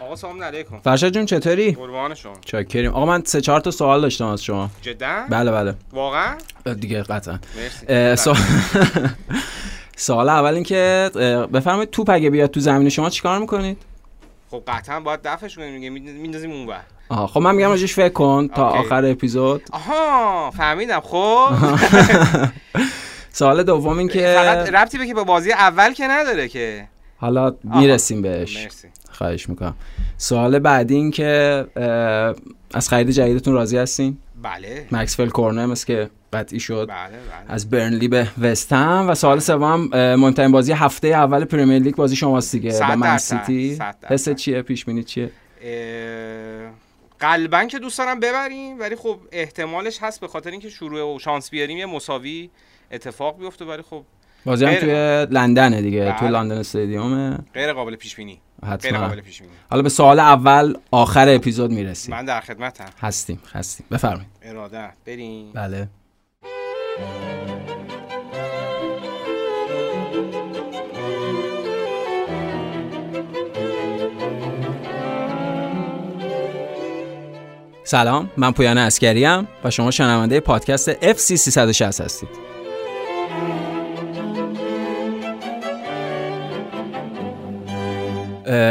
آقا سلام علیکم. فرشاد جون چطوری؟ قربان شما. چاکریم آقا من سه چهار تا سوال داشتم از شما. جدا؟ بله بله. واقعا؟ دیگه قطعا. مرسی. اه، سوال اول این که بفرمایید توپ اگه بیاد تو زمین شما چیکار می‌کنید؟ خب قطعا باید دفعش کنیم دیگه. میندازیم اون ور. آها خب من میگم راجش فکر کن تا اوکی. آخر اپیزود. آها فهمیدم. خب. سوال دوم این فقط که ربطی به که با بازی اول که نداره که. حالا. می‌رسیم بهش. مرسی. خواهش می‌کنم. سوال بعدی این که از خرید جدیدتون راضی هستین؟ بله. مکسفل مثل که قطعی شد. بله بله. از برنلی به وستهم و سوال سوم مهمترین بازی هفته اول پرمیر لیگ بازی شماست دیگه با من سیتی. حس چیه؟ پیش بینی چیه؟ قلبا که دوست دارم ببریم ولی خب احتمالش هست به خاطر اینکه شروع و شانس بیاریم یه مساوی اتفاق بیفته ولی خب بازی هم توی لندنه دیگه بله. توی لندن استادیومه. غیر قابل پیش بینی. غیر قابل پیش بینی. حالا به سوال اول آخر اپیزود می‌رسیم. من در خدمتم. هستیم هستیم. بفرمایید. اراده. بریم. بله. سلام من پویان اسکریم و شما شنونده پادکست FC 360 هستید.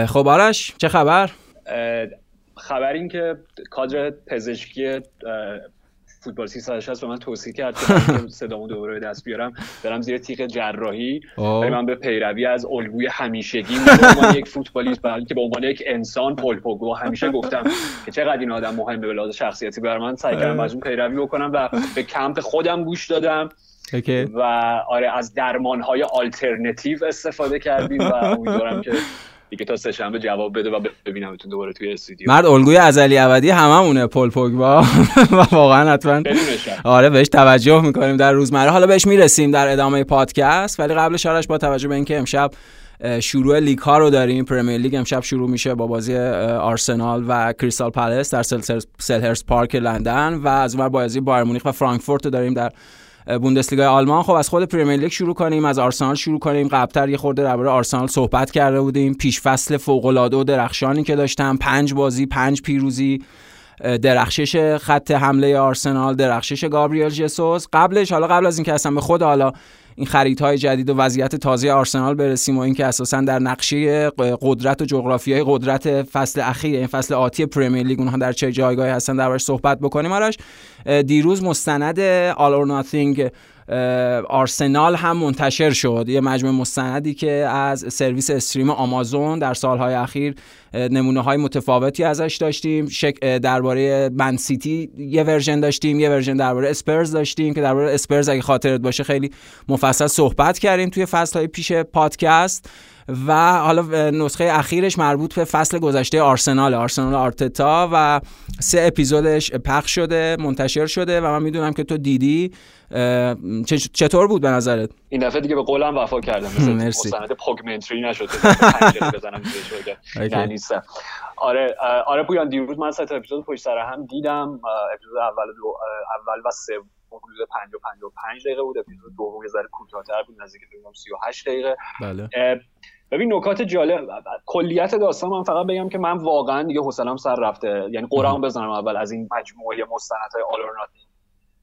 خب آرش چه خبر؟ خبر این که کادر پزشکی فوتبال 360 به من توصیه کرد که صدامو دوباره به دست بیارم برم زیر تیغ جراحی. ولی من به پیروی از الگوی همیشگی به عنوان یک فوتبالیست بلکه به عنوان یک انسان پل پوگبا همیشه گفتم که چقدر این آدم مهمه به لحاظ شخصیتی برای من سعی کردم از اون پیروی بکنم و به کمپ خودم گوش دادم okay. و آره از درمان های آلترنتیو استفاده کردیم و امیدوارم که دیگه تا سه‌شنبه جواب بده و ببینمتون دوباره توی استودیو. مرد الگوی ازلی ابدی هممونه پل پوگبا. و واقعا حتما. آره بهش توجه می‌کنیم در روزمره. حالا بهش می‌رسیم در ادامه پادکست ولی قبلش آرش با توجه به اینکه امشب شروع لیگ ها رو داریم پرمیر لیگ امشب شروع میشه با بازی آرسنال و کریستال پالاس در سل- سلهرس پارک لندن و از اونور بازی بایر مونیخ و فرانکفورت رو داریم در بوندسلیگا آلمان. خب از خود پرمیر لیگ شروع کنیم از آرسنال شروع کنیم. قبلتر یه خورده درباره آرسنال صحبت کرده بودیم. پیش فصل فوق العاده و درخشانی که داشتم پنج بازی پنج پیروزی درخشش خط حمله آرسنال درخشش گابریل جسوس. قبلش حالا قبل از اینکه اصلا به خود حالا این خریدهای جدید و وضعیت تازه آرسنال برسیم و اینکه اساسا در نقشه قدرت و جغرافیای قدرت فصل اخیر این فصل آتی پرمیر لیگ اونها در چه جایگاهی هستن دربارش صحبت بکنیم. آرش دیروز مستند All or Nothing آرسنال هم منتشر شد یه مجموعه مستندی که از سرویس stream آمازون در سالهای اخیر نمونه های متفاوتی ازش داشتیم. درباره Man City یه version داشتیم یه version درباره اسپرز داشتیم که درباره اسپرز اگه خاطرت باشه خیلی مفصل صحبت کردیم توی فصل های پیش پادکست و حالا نسخه اخیرش مربوط به فصل گذشته آرسنال آرسنال آرتتا و سه اپیزودش پخش شده منتشر شده و من می‌دونم که تو دیدی. چطور بود به نظرت؟ این دفعه دیگه به قولم وفا کردم. مثل مرسی. مستند پاگمنتری نشد بزنم. نه نیستم. آره آره پویان دیروز من سه اپیزود پشت سر هم دیدم. اپیزود اول دو اول و سوم حدود 5 و 55 دقیقه بود. اپیزود دوم یه ذره کوتاه‌تر بود نزدیک به 38 دقیقه. بله. ببین نکات جالب کلیت داستان من فقط بگم که من واقعا دیگه حوصله‌ام سر رفته. یعنی قرام بزنم اول از این مجموعه مستندهای آلورناتی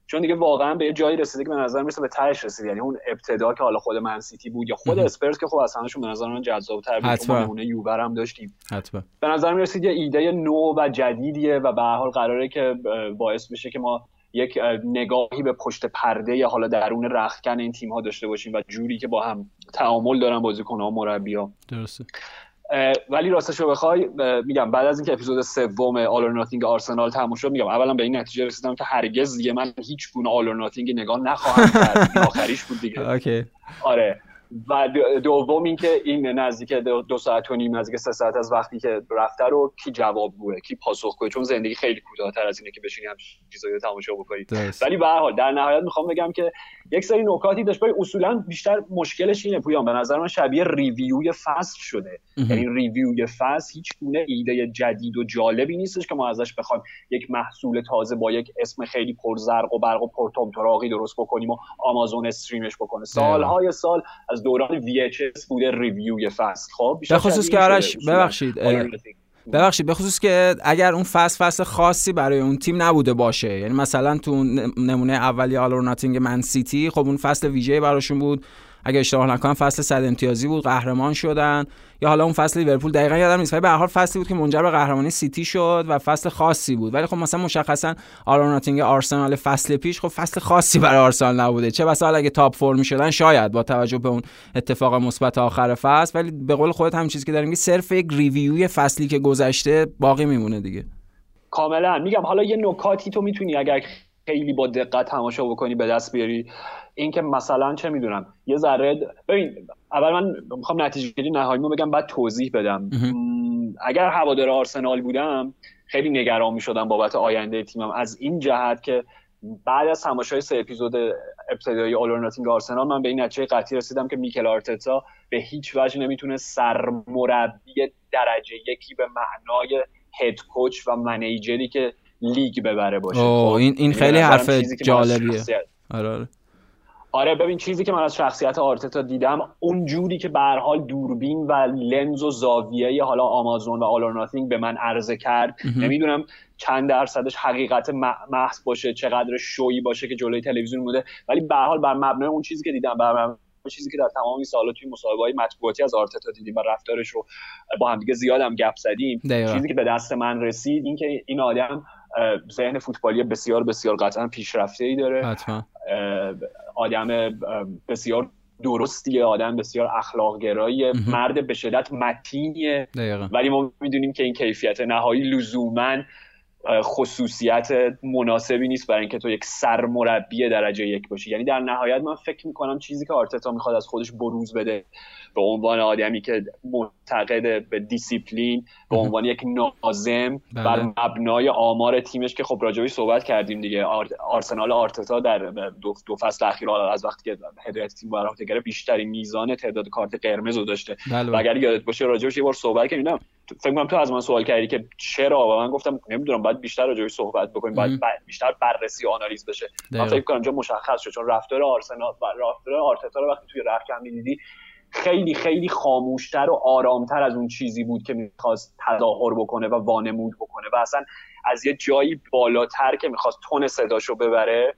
چون دیگه واقعا به یه جایی رسیده که به نظر می‌رسه به تهش رسید یعنی اون ابتدا که حالا خود من سیتی بود یا خود مهم. اسپرز که خب از همشون به نظر من جذاب‌تر بود. حتما. چون ما نمونه یووه هم داشتیم. حتما. به نظر می‌رسید یه ایده نو و جدیدیه و به حال قراره که باعث بشه که ما یک اه، نگاهی به پشت پرده یا حالا درون رختکن این تیم ها داشته باشیم و جوری که با هم تعامل دارن بازیکن‌ها و مربی‌ها درسته. اه، ولی راستش رو بخوای میگم بعد از اینکه اپیزود سوم All or Nothing آرسنال تموم شد میگم اولا به این نتیجه رسیدم که هرگز دیگه من هیچ گونه All or Nothing نگاه نخواهم کرد. آخریش بود دیگه. okay. آره. و دو- دوم اینکه این نزدیک دو, ساعت و نیم نزدیک سه ساعت از وقتی که رفته رو کی جوابگوه کی پاسخگوه چون زندگی خیلی کوتاه‌تر از اینه که بشینی هم چیزایی رو تماشا بکنی. ولی به هر حال در نهایت می‌خوام بگم که یک سری نکاتی داشت ولی اصولا بیشتر مشکلش اینه پویان. به نظر من شبیه ریویوی فصل شده. یعنی ریویوی فصل هیچ گونه ایده جدید و جالبی نیستش که ما ازش بخوایم یک محصول تازه با یک اسم خیلی پرزرق و برق و پرتومتراقی درست بکنیم و آمازون استریمش بکنه. سالهای سال از دوران VHS بوده ریویوی فصل. خب بیشتر که آرش. ببخشید ببخشید بخصوص که اگر اون فصل فصل خاصی برای اون تیم نبوده باشه یعنی مثلا تو نمونه اولی All or Nothing Man City خب اون فصل ویژه براشون بود. اگه اشتباه نکنم فصل صد امتیازی بود قهرمان شدن. یا حالا اون فصل لیورپول دقیقا یادم نیست ولی به هر فصلی بود که منجر به قهرمانی سیتی شد و فصل خاصی بود. ولی خب مثلا مشخصا All or Nothing آرسنال فصل پیش خب فصل خاصی برای آرسنال نبوده. چه بسا اگه top four شدن شاید با توجه به اون اتفاق مثبت آخر فصل ولی به قول خودت همین چیزی که داریم صرف یک ریویوی فصلی که گذشته باقی میمونه دیگه. کاملا. میگم حالا یه نکاتی تو می‌تونی اگر خیلی با دقت تماشا بکنی به دست بیاری. اینکه مثلا چه می‌دونم یه ذره ببین اول من می‌خوام نتیجه گیری نهاییمو بگم بعد توضیح بدم. اگر هوادار آرسنال بودم خیلی نگران می‌شدم بابت آینده تیمم. از این جهت که بعد از تماشای سه اپیزود ابتدایی All or Nothing آرسنال من به این نتیجه قطعی رسیدم که میکل آرتتا به هیچ وجه نمی‌تونه سرمربی درجه یکی به معنای head coach و manager ی که لیگ ببره باشه. خب این این خیلی حرف جالبیه. آره آره. آره ببین چیزی که من از شخصیت آرتتا دیدم اون جوری که به حال دوربین و لنز و زاویه حالا آمازون و All or Nothing به من عرضه کرد. نمی‌دونم چند درصدش حقیقت محض باشه چقدر شویی باشه که جلوی تلویزیون بوده. ولی به حال بر مبنای اون چیزی که دیدم بر چیزی که در تمام این سالا توی مصاحبه های مطبوعاتی از آرتتا دیدیم و رفتارش رو با هم دیگه زیادم گپ زدیم چیزی که به دست من رسید این که این آدم ذهن فوتبالی بسیار بسیار قطعا پیشرفته ای داره. حتما. آدم بسیار درستیه آدم بسیار اخلاق گرایی مرد به شدت متینیه. ولی ما می‌دونیم که این کیفیت نهایی لزوما خصوصیت مناسبی نیست برای اینکه تو یک سرمربی درجه یک باشی. یعنی در نهایت من فکر می‌کنم چیزی که آرتتا می‌خواد از خودش بروز بده به عنوان آدمی که معتقد به دیسیپلین به عنوان یک ناظم بله. بر مبنای آمار تیمش که خب راجبش صحبت کردیم دیگه. آرسنال آرتتا در دو, دو فصل اخیر از وقتی که هدایت تیم بر عهده بیشترین میزان تعداد کارت قرمز رو داشته. بله. و اگر یادت باشه راجبش یه بار صحبت کردیم. فکر کنم تو از من سوال کردی که چرا؟ و من گفتم نمی‌دونم باید بیشتر راجعش صحبت بکنیم باید بیشتر بررسی و آنالیز بشه. من فکر کنم جا مشخص شد چون رفتار آرسنال و رفتار آرتتا رو وقتی توی رخکن می‌دیدی خیلی خیلی خاموشتر و آرامتر از اون چیزی بود که می‌خواست تظاهر بکنه و وانمود بکنه و اصلا از یه جایی بالاتر که می‌خواست تون صداشو ببره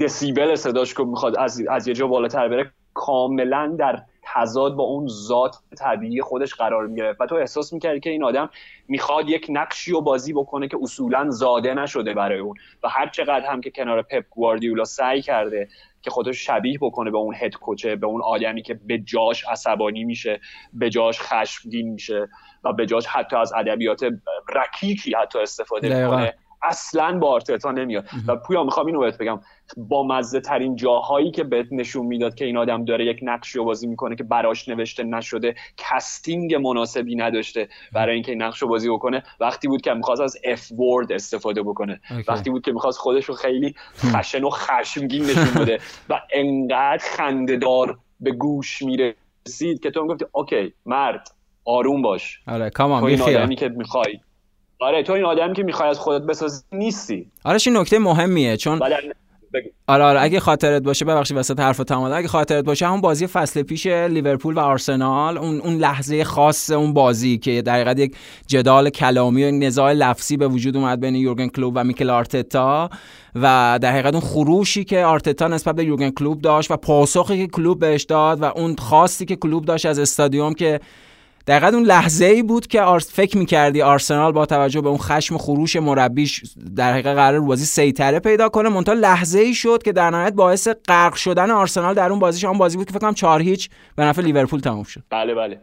دسیبل صداش که می‌خواد از, از یه جا بالاتر بره کاملا در تضاد با اون ذات طبیعی خودش قرار می‌گیره و تو احساس می‌کردی که این آدم می‌خواد یک نقشی رو بازی بکنه که اصولا زاده نشده برای اون و هر چقدر هم که کنار پپ گواردیولا سعی کرده که خودش شبیه بکنه به اون هد کوچه به اون آدمی که به جاش عصبانی میشه به جاش خشمگین میشه و به جاش حتی از ادبیات رکیکی حتی استفاده می‌کنه. اصلا با آرتتا نمیاد. و پویا می‌خوام اینو بهت بگم. با مزه ترین جاهایی که بهت نشون می‌داد که این آدم داره یک نقش رو بازی می‌کنه که براش نوشته نشده casting مناسبی نداشته برای اینکه این نقش رو بازی بکنه وقتی بود که می‌خواست از F-word استفاده بکنه. وقتی بود که می‌خواست خودش رو خیلی خشن و خشمگین نشون بده و انقدر خندهدار به گوش می‌رسید که تو می‌گفتی OK مرد آروم باش. آره come on که می‌خوای آره تو این آدمی که می‌خوای از خودت بسازی نیستی. آره این نکته مهمیه چون آره آره اگه خاطرت باشه ببخشید وسط حرف تمام اگه خاطرت باشه همون بازی فصل پیش لیورپول و آرسنال اون اون لحظه خاص اون بازی که در یک جدال کلامی و نزاع لفظی به وجود اومد بین یورگن کلوب و میکل آرتتا و در حقیقت اون خروشی که آرتتا نسبت به یورگن کلوب داشت و پاسخی که کلوب بهش داد و اون خواستی که کلوب داشت از استادیوم که دقیقا اون لحظه ای بود که آرس فکر می‌کردی آرسنال با توجه به اون خشم خروش مربیش در حقیقت قرار بازی سیطره پیدا کنه. منتها لحظه ای شد که در نهایت باعث غرق شدن آرسنال در اون بازیش. اون بازی بود که فکر کنم 4 هیچ به نفع لیورپول تموم شد. بله بله.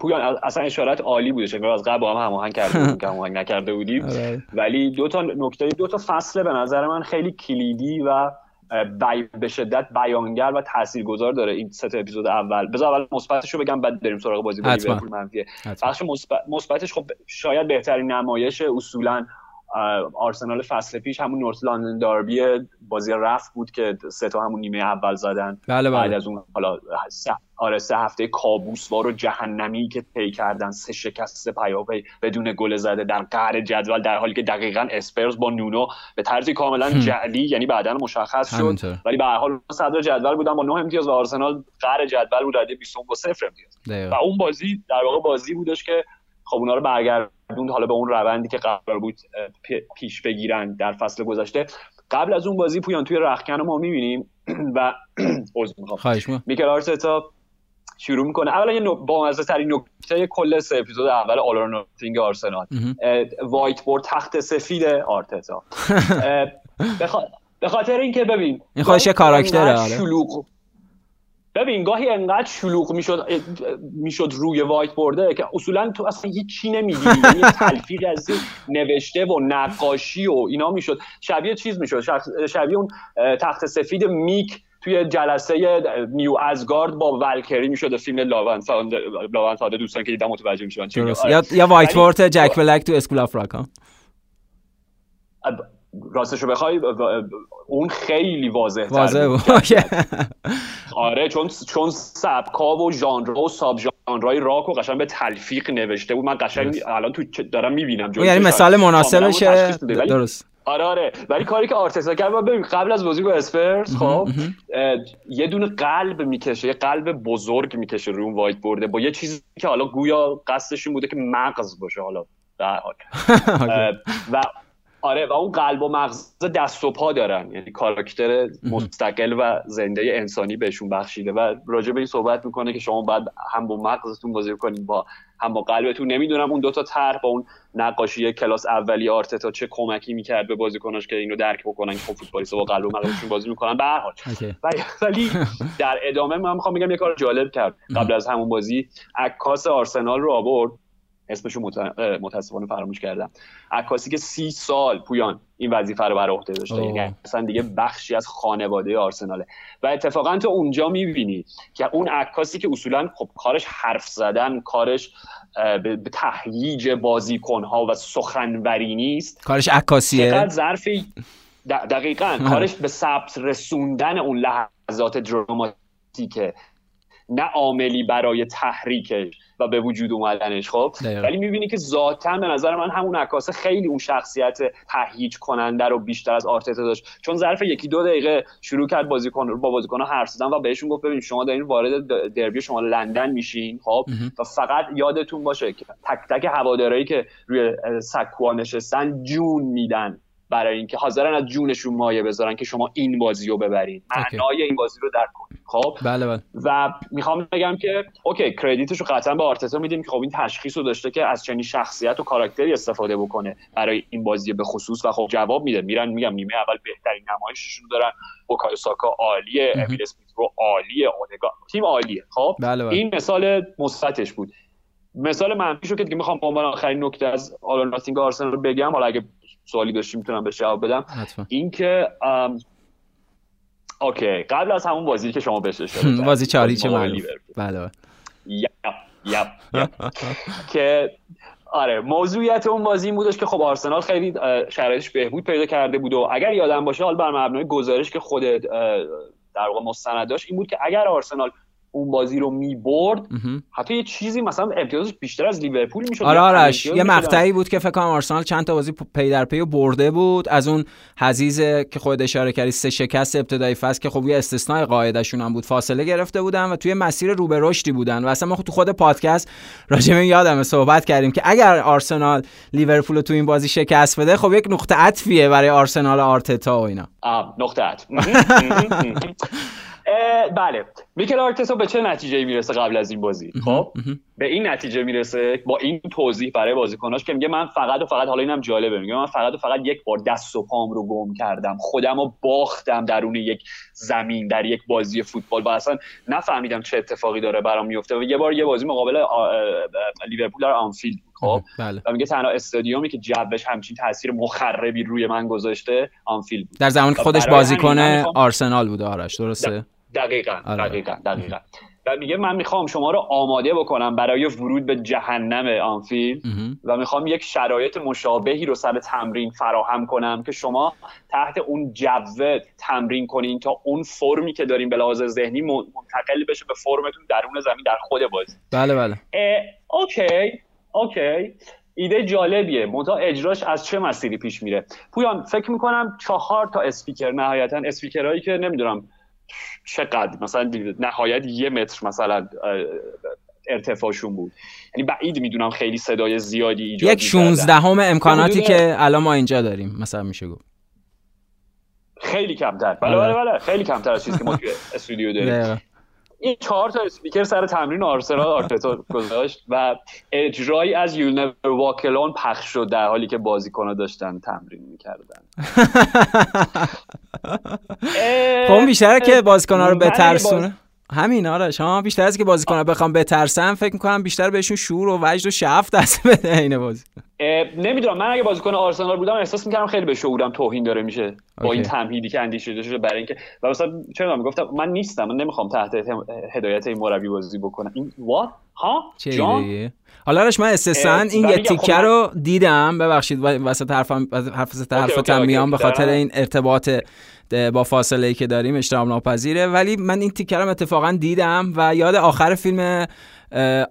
پویان اصلا اشارت عالی بوده چون از قبل با هم هماهنگ کرده بودیم که هماهنگ نکرده بودیم. آره. ولی دو تا نکته دو تا فصل به نظر من خیلی کلیدی و بی... به شدت بیانگر و تاثیرگذار داره این سه اپیزود اول. بذار اول مثبتش رو بگم بعد بریم سراغ بازی با لیورپول منفیه بخش مثبتش خب شاید بهترین نمایش اصولا آرسنال فصل پیش همون نورت لندن داربی بازی رفت بود که سه تا همون نیمه اول زدن. بله بله. بعد از اون حالا سه, آره سه هفته کابوسوار و جهنمی که طی کردن سه شکست پیاپی بدون گل زده در قهر جدول در حالی که دقیقا اسپرز با نونو به طرزی کاملا جعلی یعنی بعدا مشخص شد. ولی به هر حال صدر جدول بودن با 9 امتیاز و آرسنال قهر جدول بود رده 20 و 0 امتیاز. و اون بازی در واقع بازی بودش که خب اونا رو برگردوند حالا به اون روندی که قرار بود پیش بگیرن در فصل گذشته. قبل از اون بازی پویان توی رخکن ما می‌بینیم و میکل آرتتا شروع می‌کنه. اولا یه با مزه ترین نکته کل سه اپیزود اول All or Nothing آرسنال. whiteboard تخته سفید آرتتا. به خاطر اینکه ببین این خودش کاراکتره آره. شلوغ ببین گاهی انقدر شلوغ می‌شد می‌شد روی whiteboard ه که اصولا تو اصلا هیچی نمی‌دیدی. یعنی تلفیق از نوشته و نقاشی و اینا می‌شد. شبیه چیز می‌شد. شبیه اون تخته سفید میک توی جلسه New Asgard با والکری می‌شد فیلم Love and Thunder دوستان که دیدن متوجه میشن یا یا whiteboard جک بلک تو School of Rock راستشو بخوای اون خیلی واضح واضح بود. آره چون چون سبکا و ژانر و ساب ژانرهای راک و قشنگ به تلفیق نوشته بود. من قشنگ الان تو دارم می‌بینم یعنی مثال مناسبشه. درست. آره آره. ولی کاری که آرتتا کرد ببین قبل از بازی با اسپرز خب یه دونه قلب می‌کشه یه قلب بزرگ می‌کشه روی اون وایت بورده با یه چیزی که حالا گویا قصدش این بوده که مغز باشه حالا در حال. و آره و اون قلب و مغز دست و پا دارن. یعنی کاراکتر مستقل و زنده انسانی بهشون بخشیده. و راجع به این صحبت می‌کنه که شما باید هم با مغزتون بازی کنید با هم با قلبتون. نمی‌دونم اون دوتا طرح با اون نقاشی کلاس اولی آرتتا چه کمکی می‌کرد به بازیکناش که اینو درک بکنن که خب فوتبالیست با قلب و مغزشون بازی می‌کنن. به هر حال. ولی در ادامه من می‌خوام بگم یه کار جالب کرد قبل از همون بازی. عکاس آرسنال رو آورد. اسمشو متاسفانه فراموش کردم. عکاسی که سی سال پویان این وظیفه رو بر عهده داشته. یعنی اصلا دیگه بخشی از خانواده آرسناله. و اتفاقا تو اونجا می‌بینی که اون عکاسی که اصولا خب کارش حرف زدن کارش به تهییج بازیکنها و سخنوری نیست. کارش عکاسیه؟ ظرفی؟ دقیقا. کارش به ثبت رسوندن اون لحظات دراماتیکه. نه عاملی برای تحریکش. و به وجود اومدنش خب؟ ولی می‌بینی که ذاتا به نظر من همون عکاسه خیلی اون شخصیت تهییج کننده رو بیشتر از آرتتا داشت. چون ظرف یکی دو دقیقه شروع کرد بازیکن با بازیکن حرف زدن و بهشون گفت ببین شما دارین وارد دربی شمال لندن میشین خب؟ و فقط یادتون باشه که تک تک هوادارایی که روی سکوها نشستن جون میدن. برای اینکه حاضرن از جونشون مایه بذارن که شما این بازی رو ببرین. معنای این بازی رو درک کنید خب؟ بله بله. و می‌خوام بگم که OK credit ش رو قطعا به آرتتا میدیم که خب این تشخیص رو داشته که از چنین شخصیت و کاراکتری استفاده بکنه برای این بازی به خصوص و خب جواب میده. میرن میگم نیمه اول بهترین نمایششون دارن. بوکایو ساکا عالیه امیل اسمیت رو عالیه اودگا تیم عالیه. خب؟ بله بله. این مثال مثبتش بود. مثال منفیشو که دیگه می‌خوام به عنوان آخرین نکته از آلان آرسنال رو بگم حالا اگه سوالی داشتی می‌تونم به جواب بدم. اینکه اوکی قبل از همون بازی که شما بهش اشاره بازی چاری چه بله بله. که آره موضوعیت اون بازی این بودش که خب آرسنال خیلی شرایطش بهبود پیدا کرده بود و اگر یادم باشه حال بر مبنای گزارش که خود در واقع مستند داشت این بود که اگر آرسنال اون بازی رو می‌برد حتی یه چیزی مثلا امتیازش بیشتر از لیورپول می‌شد. آره آرش یه مقطعی بود که فکر کنم آرسنال چند تا بازی پی در پی برده بود. از اون حضیض که خود اشاره کردی سه شکست ابتدایی فصل که خب یه استثناء قاعدشون هم بود. فاصله گرفته بودن و توی مسیر رو به رشدی بودن. و اصلا ما تو خود پادکست راجع به یادم صحبت کردیم که اگر آرسنال لیورپول رو تو این بازی شکست بده خب یک نقطه عطفیه برای آرسنال آرتتا و اینا. نقطه عطف. بله. میکل آرتتا به چه نتیجه می‌رسه قبل از این بازی؟ خب. به این نتیجه می‌رسه با این توضیح برای بازیکناش که میگه من فقط و فقط حالا اینم جالبه میگه من فقط و فقط یک بار دست و پام رو گم کردم. خودم رو باختم درون یک زمین در یک بازی فوتبال. و اصلا نفهمیدم چه اتفاقی داره برام میفته و یه بار یه بازی مقابل لیورپول در آنفیلد. خب. بله. و میگه تنها استادیومی که جوش همچین تاثیر مخربی روی من گذاشته آنفیلد بود. در زمانی که خودش بازیکن آرسنال بوده آرش. درسته؟ دقیقا آره. دقیقا دقیقا. و میگه من می‌خوام شما رو آماده بکنم برای ورود به جهنم آنفیلد و می‌خوام یک شرایط مشابهی رو سر تمرین فراهم کنم که شما تحت اون جو تمرین کنین تا اون فرمی که داریم به لحاظ ذهنی منتقل بشه به فرمتون درون زمین در خود بازی. بله بله. OK OK. ایده جالبیه. منتها اجراش از چه مسیری پیش میره؟ پویان فکر می‌کنم چهار تا اسپیکر نهایتا اسپیکرهایی که نمی‌دونم چقدر؟ مثلا نهایت یه متر مثلا ارتفاعشون بود. یعنی بعید می‌دونم خیلی صدای زیادی ایجاد یک 16 هم امکاناتی که الان ما اینجا داریم مثلا میشه گفت. خیلی کمتر. بله بله بله. خیلی کمتر از چیزی که ما توی استودیو داریم. این چهار تا اسپیکر سر تمرین آرسنال آرتتا گذاشت و اجرایی از یول نور واکلون پخش شد در حالی که بازیکن‌ها داشتن تمرین می‌کردن. خب بیشتره که بازیکن‌ها رو بترسونه؟ همین آره. شما بیشتر از که بازیکن‌ها بخوام بترسن فکر می‌کنم بیشتر بهشون شعور و وجد و شعف دست بده این بازی. نمی‌دونم. من اگه بازیکن آرسنال بودم احساس می‌کردم خیلی به شعورم توهین داره میشه. با این تمهیدی که اندیشیده شده برای اینکه و مثلا چرا می‌گفتم من نیستم. من نمی‌خوام تحت هدایت این مربی بازی بکنم. این وات ها؟ جان؟ حالا رش من استثنا این یه تیکه خب رو دیدم. ببخشید وسط حرفم حرف حرفتم میام به خاطر این ارتباط با فاصله ای که داریم اشترام ناپذیره. ولی من این تیکرم اتفاقا دیدم و یاد آخر فیلم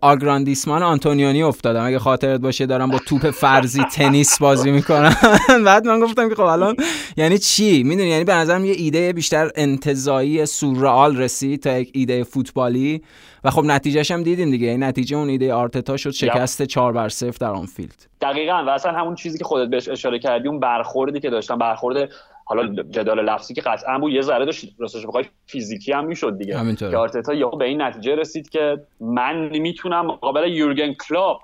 آگراندیسمان آنتونیونی افتادم. اگه خاطرت باشه دارم با توپ فرضی تنیس بازی می‌کنم. بعد من گفتم که خب الان یعنی چی؟ می‌دونی یعنی به نظرم یه ایده بیشتر انتزاعی سورئال رسید تا یک ایده فوتبالی. و خب نتیجهش هم دیدیم دیگه. این نتیجه اون ایده آرتتا شد شکست 4 بر 0 در آنفیلد دقیقاً. و اصلا همون چیزی که خودت بهش اشاره کردی اون برخوردی که داشتن برخورد حالا جدال لفظی که قطعا بود یه ذره داشت راستش بخوای فیزیکی هم می‌شد دیگه. که آرتتا یا به این نتیجه رسید که من می‌تونم مقابل یورگن کلوپ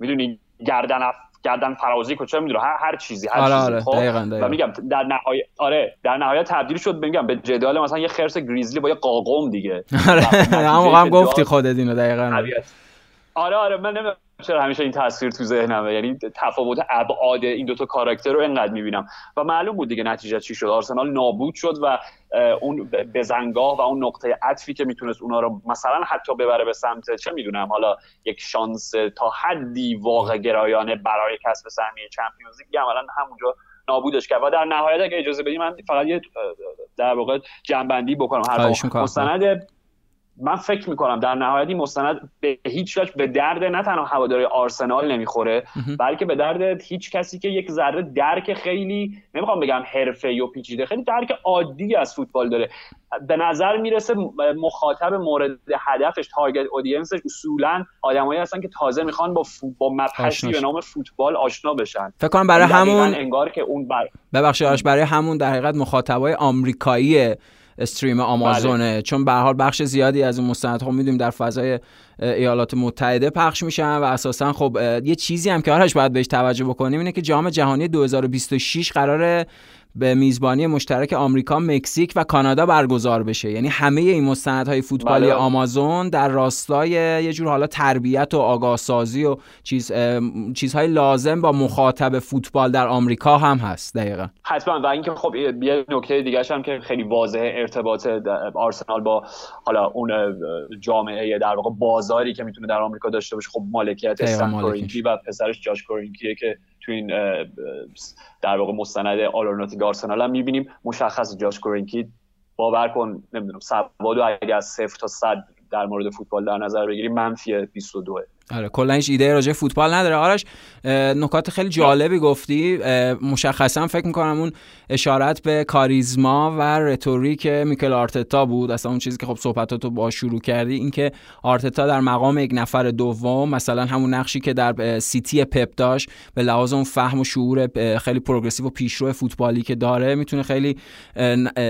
می‌دونی گردن اف... گردن فرازی چه می‌دونم هر هر چیزی هر آره چیزی. آره. خب دقیقاً و میگم در نهایت آره در نهایت تبدیل شد میگم به جدال مثلا یه خرس گریزلی با یه قاقم دیگه. آره هم گفتی خودت اینو دقیقاً. آره آره من نمی‌دونم. چرا همیشه این تصویر تو ذهنمه؟ یعنی تفاوت ابعاد این دوتا کاراکتر رو انقدر می‌بینم. و معلوم بود دیگه نتیجه چی شد. آرسنال نابود شد و اون بزنگاه و اون نقطه عطفی که می‌تونست اونا رو مثلا حتی ببره به سمت چه می‌دونم حالا یک شانس تا حدی واقع گرایانه برای کسب سهمیه چمپیونز لیگ عملا همونجا نابودش کرد. و در نهایت اگه اجازه بدیم من فقط یه در واقع جنبندی بکنم. هر مستند من فکر می‌کنم در نهایت این مستند به هیچ وجه به درد نه تنها هواداری آرسنال نمی‌خوره بلکه به درد هیچ کسی که یک ذره درک خیلی نمی‌خوام بگم حرفه یا پیچیده خیلی درک عادی از فوتبال داره. به نظر می‌رسه مخاطب مورد هدفش تارگت اودینسش اصولا آدمایی هستن که تازه می‌خوان با با مبحثی به نام فوتبال آشنا بشن. فکر کنم برای همون انگار که اون بر... ببخشید برای همون در حقیقت مخاطبای آمریکایی استریم آمازونه بله. چون به حال بخش زیادی از اون مستندها می‌دونیم در فضای ایالات متحده پخش میشن و اساسا خب یه چیزی هم که آرش باید بهش توجه بکنیم اینه که جام جهانی 2026 قراره به میزبانی مشترک آمریکا، مکزیک و کانادا برگزار بشه. یعنی همه این مستندهای فوتبالی بله. آمازون در راستای یه جور حالا تربیت و آگاه سازی و چیز چیزهای لازم با مخاطب فوتبال در آمریکا هم هست دقیقا. حتما. و اینکه خب یه نکته دیگه هم که خیلی واضحه ارتباط آرسنال با حالا اون جامعه در واقع بازاری که می‌تونه در آمریکا داشته باشه. خب مالکیت استن و پسرش جاش کورینکیه که تو این در واقع مستند آلورناتیک آرسنال هم می‌بینیم. مشخص جاش کورینکی. باور کن نمی‌دونم سواد اگه از صفر تا صد در مورد فوتبال در نظر بگیری منفی 22 آره کلا هیچ ایده راجع فوتبال نداره. آرش نکات خیلی جالبی گفتی. مشخصا فکر می‌کنم اون اشارت به کاریزما و رتوریک میکل آرتتا بود. اصلا اون چیزی که خب صحبتاتو با شروع کردی اینکه آرتتا در مقام یک نفر دوم مثلا همون نقشی که در سیتی پپ داشت به لحاظ اون فهم و شعور خیلی progressive و پیشرو فوتبالی که داره می‌تونه خیلی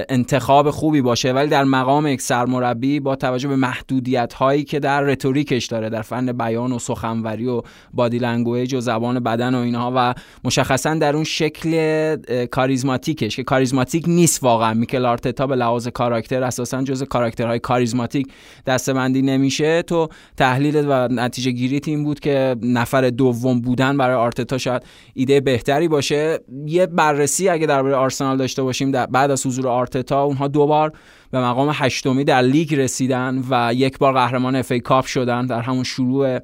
انتخاب خوبی باشه. ولی در مقام یک سرمربی با توجه به محدودیت هایی که در رتوریکش داره در فن بیان و سخنوری و body language و زبان بدن و اینها و مشخصا در اون شکل کاریزماتیکش که کاریزماتیک نیست واقعا. میکل آرتتا به لحاظ کاراکتر اساسا جز کاراکترهای کاریزماتیک دسته‌بندی نمیشه. تو تحلیل و نتیجه گیریت این بود که نفر دوم بودن برای آرتتا شاید ایده بهتری باشه. یه بررسی اگه درباره آرسنال داشته باشیم در بعد از حضور آرتتا اونها دوبار به مقام هشتمی در لیگ رسیدن و یک بار قهرمان FA Cup شدن در همون شروع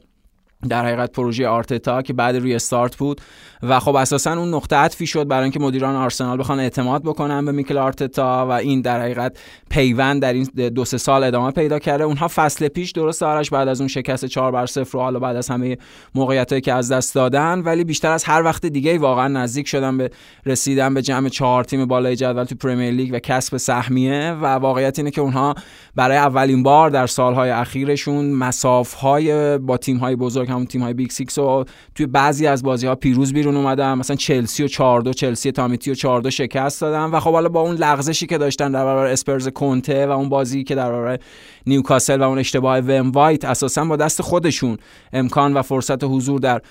در حقیقت پروژه آرتتا که بعد روی استارت بود و خب اساسا اون نقطه عطفی شد برای اینکه مدیران آرسنال بخوان اعتماد بکنن به میکل آرتتا و این در حقیقت پیوند در این دو سه سال ادامه پیدا کرده. اونها فصل پیش درست آرش، بعد از اون شکست 4 بر 0 و حالا بعد از همه موقعیتایی که از دست دادن ولی بیشتر از هر وقت دیگه واقعا نزدیک شدن به رسیدن به جمع چهار تیم بالای جدول تو Premier League و کسب سهمیه و واقعیت اینه که اونها برای اولین بار در سالهای اخیرشون مسافهای با تیم‌های بزرگ همون تیم‌های Big Six و توی بعضی از بازی‌ها پیروز بیرون اومدن. مثلا چلسی و 4 2 چلسی تامیتی و 4 2 شکست دادن و خب حالا با اون لغزشی که داشتن در برابر اسپرز کنته و اون بازی که در برابر نیوکاسل و اون اشتباه بن وایت اساسا با دست خودشون امکان و فرصت حضور در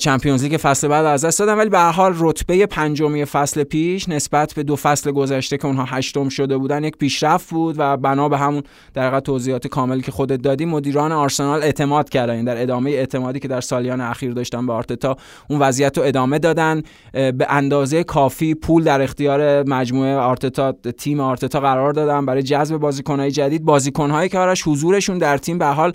Champions League فصل بعد از دست دادن ولی به حال رتبه پنجمی فصل پیش نسبت به دو فصل گذشته که اونها هشتم شده بودن یک پیشرفت بود و بنا به همون در توضیحات کاملی که خودت دادی مدیران آرسنال اعتماد کردن. در ادامه اعتمادی که در سالیان اخیر داشتن به آرتتا اون وضعیت رو ادامه دادن. به اندازه کافی پول در اختیار مجموعه آرتتا تیم آرتتا قرار دادن برای جذب بازیکنهای جدید. بازیکنهایی که آرش حضورشون در تیم به حال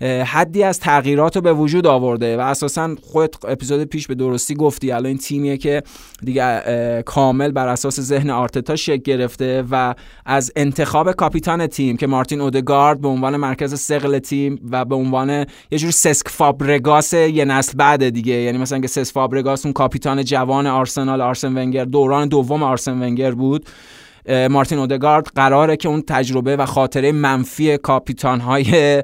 حدی از تغییرات رو به وجود آورده و اساسا خود اپیزود پیش به درستی گفتی. الان این تیمیه که دیگه کامل بر اساس ذهن آرتتا شکل گرفته و از انتخاب کاپیتان تیم که مارتین اودگارد به عنوان مرکز سقل تیم و به عنوان یه جور سسک فابرگاس یه نسل بعد دیگه. یعنی مثلا که سسک فابرگاس اون کاپیتان جوان آرسنال آرسن ونگر دوران دوم آرسن ونگر بود مارتین اودگارد قراره که اون تجربه و خاطره منفی کاپیتان های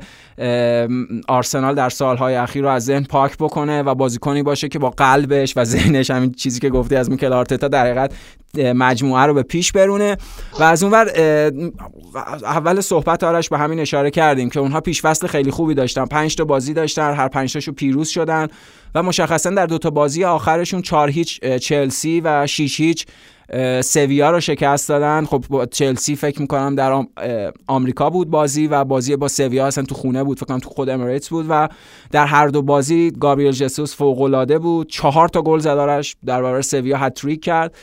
آرسنال در سالهای اخیر رو از ذهن پاک بکنه و بازیکنی باشه که با قلبش و ذهنش همین چیزی که گفتی از میکل آرتتا در حقیقت مجموعه رو به پیش برونه. و از اونور اول صحبت آرش به همین اشاره کردیم که اونها پیش فصل خیلی خوبی داشتن. پنج تا بازی داشتن هر پنج تاشو پیروز شدن و مشخصا در دو تا بازی آخرشون 4 هیچ چلسی و 6 هیچ سویا رو شکست دادن. خب با چلسی فکر می‌کنم در آمریکا بود بازی و بازی با سویا اصلا تو خونه بود. فکر کنم تو خود امریتس بود و در هر دو بازی گابریل جسوس فوق العاده بود. چهار تا گل زدارش در برابر سویا هتریک کرد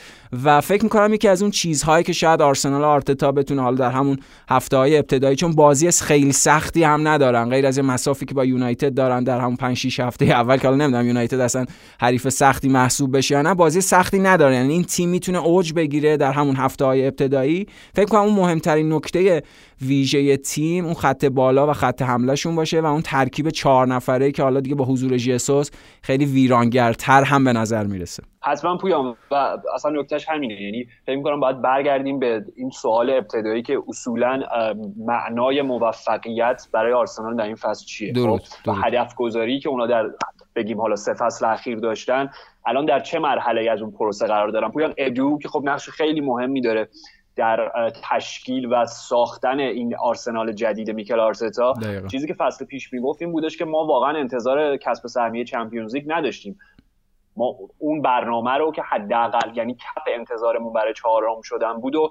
و فکر می‌کنم یکی از اون چیزهایی که شاید آرسنال آرتتا بتونه حالا در همون هفته های ابتدایی چون بازی خیلی سختی هم ندارن. غیر از مسافی که با یونایتد دارن در همون 5 6 هفته اول که حالا نمی‌دونم یونایتد اصلا حریف سختی محسوب بشه یا نه بازی سختی نداره. یعنی این تیم می‌تونه اوج بگیره در همون هفته های ابتدایی فکر کنم اون مهمترین نکته ویژه تیم اون خط بالا و خط حملهشون باشه و اون ترکیب چهار نفره که حالا دیگه با حضور ژسوس خیلی ویرانگرتر هم به نظر می‌رسه حتما پویام و اصلا نکتهش همینه یعنی فکر می‌کنم باید برگردیم به این سوال ابتدایی که اصولا معنای موفقیت برای آرسنال در این فصل چیه درود. خب؟ و هدف گذاری که اونا در بگیم حالا سه فصل اخیر داشتن. الان در چه مرحله از اون پروسه قرار دارن؟ پویان ادو که خب نقش خیلی مهمی داره در تشکیل و ساختن این آرسنال جدید میکل آرتتا. چیزی که فصل پیش می‌گفت این بودش که ما واقعا انتظار کسب سهمیه چمپیونز لیگ نداشتیم. ما اون برنامه رو که حداقل یعنی کف انتظارمون برای چهارم شدن بود و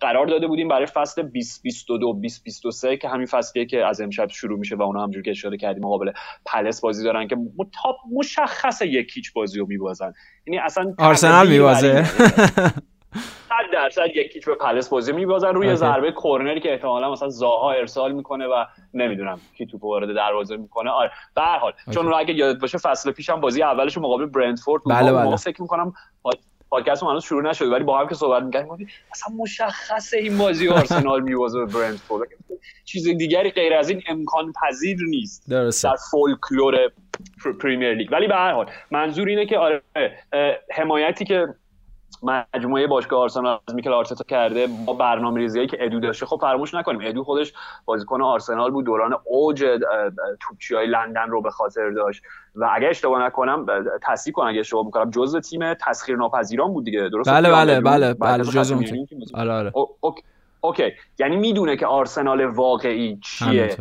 قرار داده بودیم برای فصل 2022 2023 که همین فصلیه که از امشب شروع میشه و اونا همجور که اشاره کردیم مقابل پلس بازی دارن که تاپ مشخص یک هیچ بازی رو میبازن. یعنی اصلا آرسنال میبازه. صد درصد یکیچ به پلس بازی میبازن. روی ضربه کورنری که احتمالا مثلا زاها ارسال می‌کنه و نمی‌دونم کی توپ وارد دروازه می‌کنه. آره. به هر حال چون اگه یادت باشه فصل پیشم بازی اولش مقابل برنتفورد بود. بله بله. فکر می‌کنم پادکست هنوز شروع نشده ولی با هم که صحبت می‌کردیم اصلا مشخصه این بازی آرسنال میوازه به برنتفورد. چیز دیگری غیر از این امکان پذیر نیست. درسته. در فولکلور Premier League. ولی به هر حال منظور اینه که آره حمایتی که مجموعه باشگاه آرسنال از میکل آرتتا کرده با برنامه ریزی که ادو داشته. خب فراموش نکنیم ادو خودش بازیکن آرسنال بود دوران اوج توپچی های لندن رو به خاطر داشت. و اگه اشتباه نکنم تصحیح کنم اگه اشتباه می‌کنم. جزء تیم تسخیر ناپذیران بود دیگه درست بله بله بله بله جزء آره آره. اوکی یعنی می‌دونه که آرسنال واقعی چیه.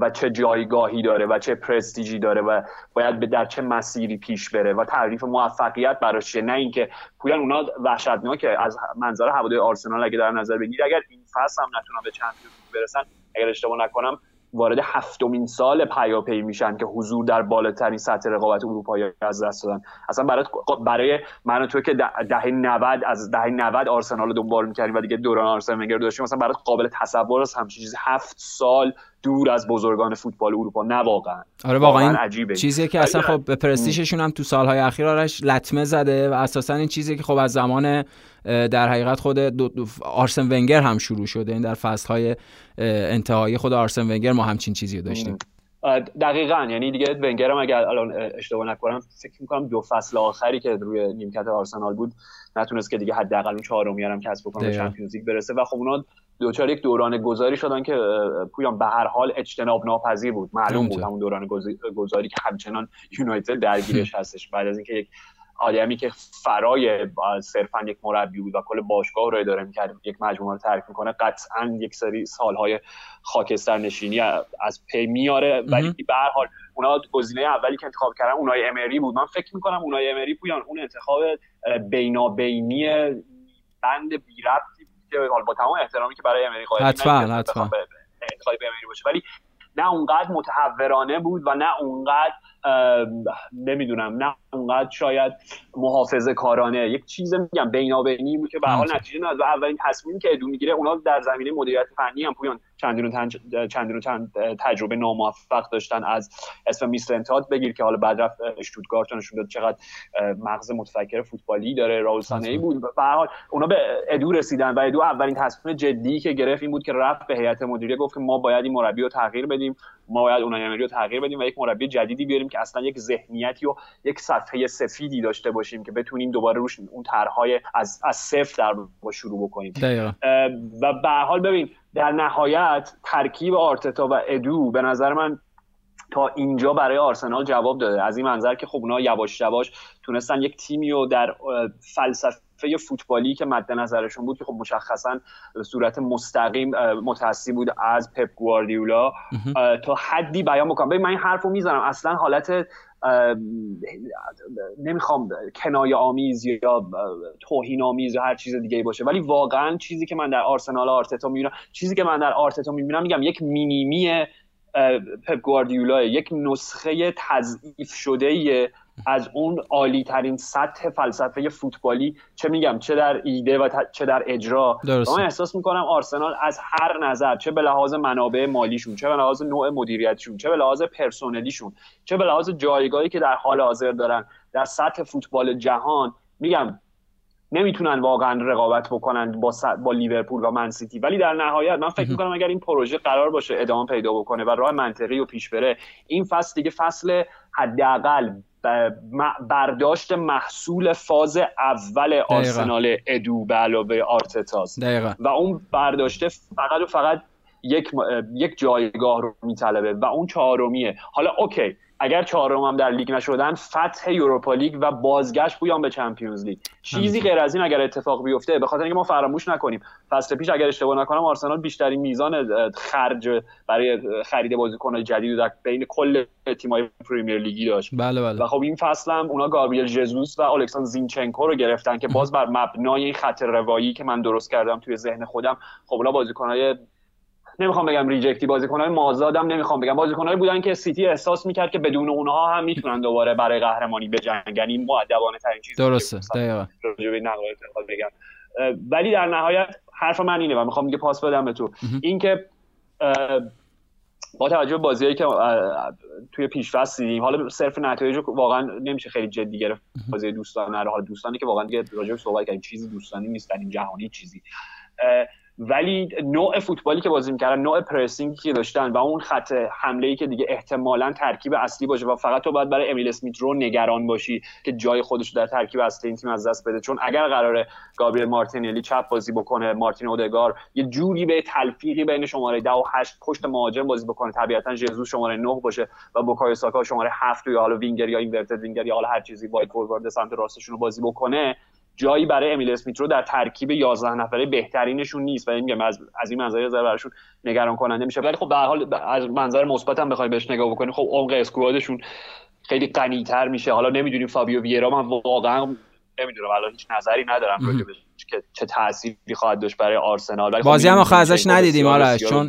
و چه جایگاهی داره و چه پرستیجی داره و باید به در چه مسیری پیش بره و تعریف موفقیت براش نه اینکه پویان اونا وحشتناکه. از منظر هواداری آرسنال اگه در نظر بگیر اگر این فصل هم نتونن به چمپیونز برسن اگر اشتباه نکنم وارد هفتمین سال پیاپی میشن که حضور در بالاترین سطح رقابت اروپایی از دست دادن. اصلا برای برای من تو که دهه 90 از دهه 90 آرسنال رو دنبال می‌کردیم و دیگه دوران آرسن ونگر داشتیم مثلا برای قابل تصور است. همچین چیزی هفت سال دور از بزرگان فوتبال اروپا. نه واقعا. آره واقعا, واقعا عجیبه. چیزی که اصلا خب به پرستیژشون هم تو سالهای اخیر آرش لطمه زده و اساسا این چیزی که خب از زمان در حقیقت خود آرسن ونگر هم شروع شده. این در فصلهای انتهایی خود آرسن ونگر ما همچین چیزی رو داشتیم. دقیقا. یعنی دیگه ونگر هم اگر الان اشتباه نکنم فکر می‌کنم دو فصل آخری که روی نیمکت آرسنال بود نتونست که دیگه حداقل اون چهارمی هم کسب کنه به چمپیونز لیگ برسه. و خب اونا دوچار یک دوران گذاری شدن که پویان به هر حال اجتناب ناپذیر بود. معلوم بود همون دوران گذاری که همچنان یونایتد درگیرش هستش. بعد از اینکه یک آدمی که فرای صرفا یک مربی بود و کل باشگاه رو اداره می‌کرد یک مجموعه رو ترک می‌کنه قطعا یک سری سالهای خاکستر نشینی از پی میاره ولی به هر حال اونا گزینه اولی که انتخاب کردن اونای امری بود. من فکر می‌کنم اونای امری پویان اون انتخاب بینابینی بند بی که با تمام احترامی که برای امری قائل حتما حتما. انتخاب امری باشه. ولی نه اونقدر متحورانه بود و نه اونقدر نمی‌دونم نه اونقدر شاید محافظه کارانه یک چیز میگم بینابینی بود که به حال نتیجه نداد. و اولین تصمیمی که ادو می‌گیره اونا در زمینه مدیریت فنی هم پویان. چندین چندین چند تجربه ناموفق داشتن از اسم میستر انتاد بگیر که حالا بعد رفت اشتوتگارت نشون داد چقدر مغز متفکر فوتبالی داره راول سانه بود. به حال اونا به ادو رسیدن و ادو اولین تصمیم جدی که گرفت این بود که رفت به هیئت مدیره گفت که ما باید این مربی رو تغییر بدیم ما باید اونای امری رو تغییر بدیم و یک مربی جدیدی بیاریم که اصلا یک ذهنیتی و یک صفحه سفیدی داشته باشیم که بتونیم دوباره روش اون طرحهای از از صفر در با شروع بکنیم. و به حال ببین در نهایت ترکیب آرتتا و ادو به نظر من تا اینجا برای آرسنال جواب داده. از این منظر که خب اونا یواش یواش تونستن یک تیمی رو در فلسفه فوتبالی که مد نظرشون بود که خب مشخصا صورت مستقیم متأثر بود از پپ گواردیولا تا حدی بیان بکنم ببین من این حرفو می‌زنم. اصلا حالت نمی‌خوام کنایه آمیز یا توهین آمیز یا هر چیز دیگه باشه ولی واقعا چیزی که من در آرسنال آرتتا می‌بینم چیزی که من در آرتتا می‌بینم میگم یک مینیمی پپ گواردیولا یک نسخه تضعیف شده از اون عالی ترین سطح فلسفه فوتبالی چه میگم چه در ایده و چه در اجرا. من احساس می‌کنم آرسنال از هر نظر چه به لحاظ منابع مالیشون چه به لحاظ نوع مدیریتشون چه به لحاظ پرسونلیشون چه به لحاظ جایگاهی که در حال حاضر دارن در سطح فوتبال جهان میگم نمی‌تونن واقعا رقابت بکنن با, با لیورپول و منسیتی ولی در نهایت من فکر می‌کنم اگر این پروژه قرار باشه ادامه پیدا بکنه و راه منطقی و پیش بره این فصل دیگه فصل حداقل برداشت محصول فاز اول آرسنال ادو به علاوه آرتتاست و اون برداشته فقط و فقط یک یک جایگاه رو میطلبه و اون چهارمیه. حالا اوکی اگر چهارم هم در لیگ نشدن فتح Europa League و بازگشت پویان به Champions League. چیزی غیر از این اگر اتفاق بیفته به خاطر اینکه ما فراموش نکنیم فصل پیش اگر اشتباه نکنم آرسنال بیشترین میزان خرج برای خرید بازیکن جدید در بین کل تیم‌های Premier League ی داشت. بله بله. و خب این فصل هم اونا گابریل ژزوس و الکساندر زینچنکو رو گرفتن که باز بر مبنای این خط روایی که من درست کردم توی ذهن خودم خب اونا بازیکن‌های نمی‌خوام بگم reject ی بازیکنهای مازادم نمی‌خوام بگم. بازیکنهایی بودن که سیتی احساس می‌کرد که بدون اونها هم می‌تونن دوباره برای قهرمانی بجنگن. این یعنی مؤدبانه ترین چیز درسته دقیقاً. بگم. ولی در نهایت حرف من اینه و می‌خوام دیگه پاس بدم به تو. اینکه با توجه به بازیایی که توی پیش فصل دیدیم حالا صرف نتایج واقعا نمیشه خیلی جدی گرفت. بازی دوستانه رو حالا دوستانی که واقعا دیگه راجع صحبت کردیم چیزی دوستانی نیست در این جهانی چیزی. ولی نوع فوتبالی که بازی می‌کردن نوع پرسینگی که داشتن و اون خط حمله ای که دیگه احتمالا ترکیب اصلی باشه و فقط تو باید برای امیل اسمیت رو نگران باشی که جای خودش در ترکیب اصلی این تیم از دست بده. چون اگر قراره گابریل مارتینلی چپ بازی بکنه مارتین اودگارد یه جوری به تلفیقی بین شماره 10 و 8 پشت مهاجم بازی بکنه طبیعتا ژزوس شماره 9 باشه و بوکایو ساکا شماره 7 یا حالا وینگر یا inverted winger یا حالا هر چیزی wide forward سمت راستشون رو بازی بکنه جایی برای امیل اسمیت رو در ترکیب 11 نفره بهترینشون نیست. و میگم از از این منظر نظر براشون نگران کننده میشه. ولی خب به حال از منظر مثبت هم بخوای بهش نگاه بکنی خب عمق squad شون خیلی غنی‌تر میشه. حالا نمی‌دونیم فابیو ویرا من واقعا نمی‌دونم. الان هیچ نظری ندارم که چه تأثیری خواهد داشت برای آرسنال. ولی خب بازی هم آخه ازش ندیدیم آرش چون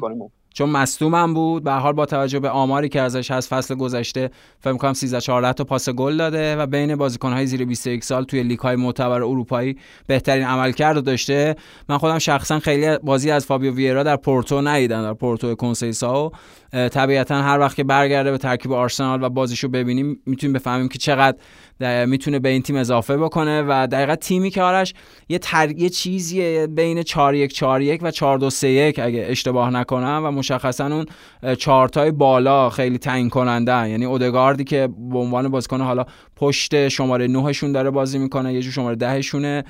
چون مصدوم بود. به حال با توجه به آماری که ازش هست فصل گذشته فکر کنم 13 14 تا پاس گل داده و بین بازیکن‌های زیر 21 سال توی لیگ‌های معتبر اروپایی بهترین عملکرد داشته. من خودم شخصا خیلی بازی از فابیو ویرا در پورتو ندیدم در پورتو کنسیساو. طبیعتا هر وقت که برگرده به ترکیب آرسنال و بازیشو ببینیم می‌تونیم بفهمیم که چقدر می‌تونه به این تیم اضافه بکنه و دقیقا تیمی که آرش یه تر... یه چیزی بین 4 1 4 1 و 4 2 3 1 اگه اشتباه نکنم و مشخصا اون چارتای بالا خیلی تعیین کننده یعنی اودگاردی که به عنوان بازیکن حالا پشت شماره 9 شون داره بازی می‌کنه یه جو شماره 10 شونه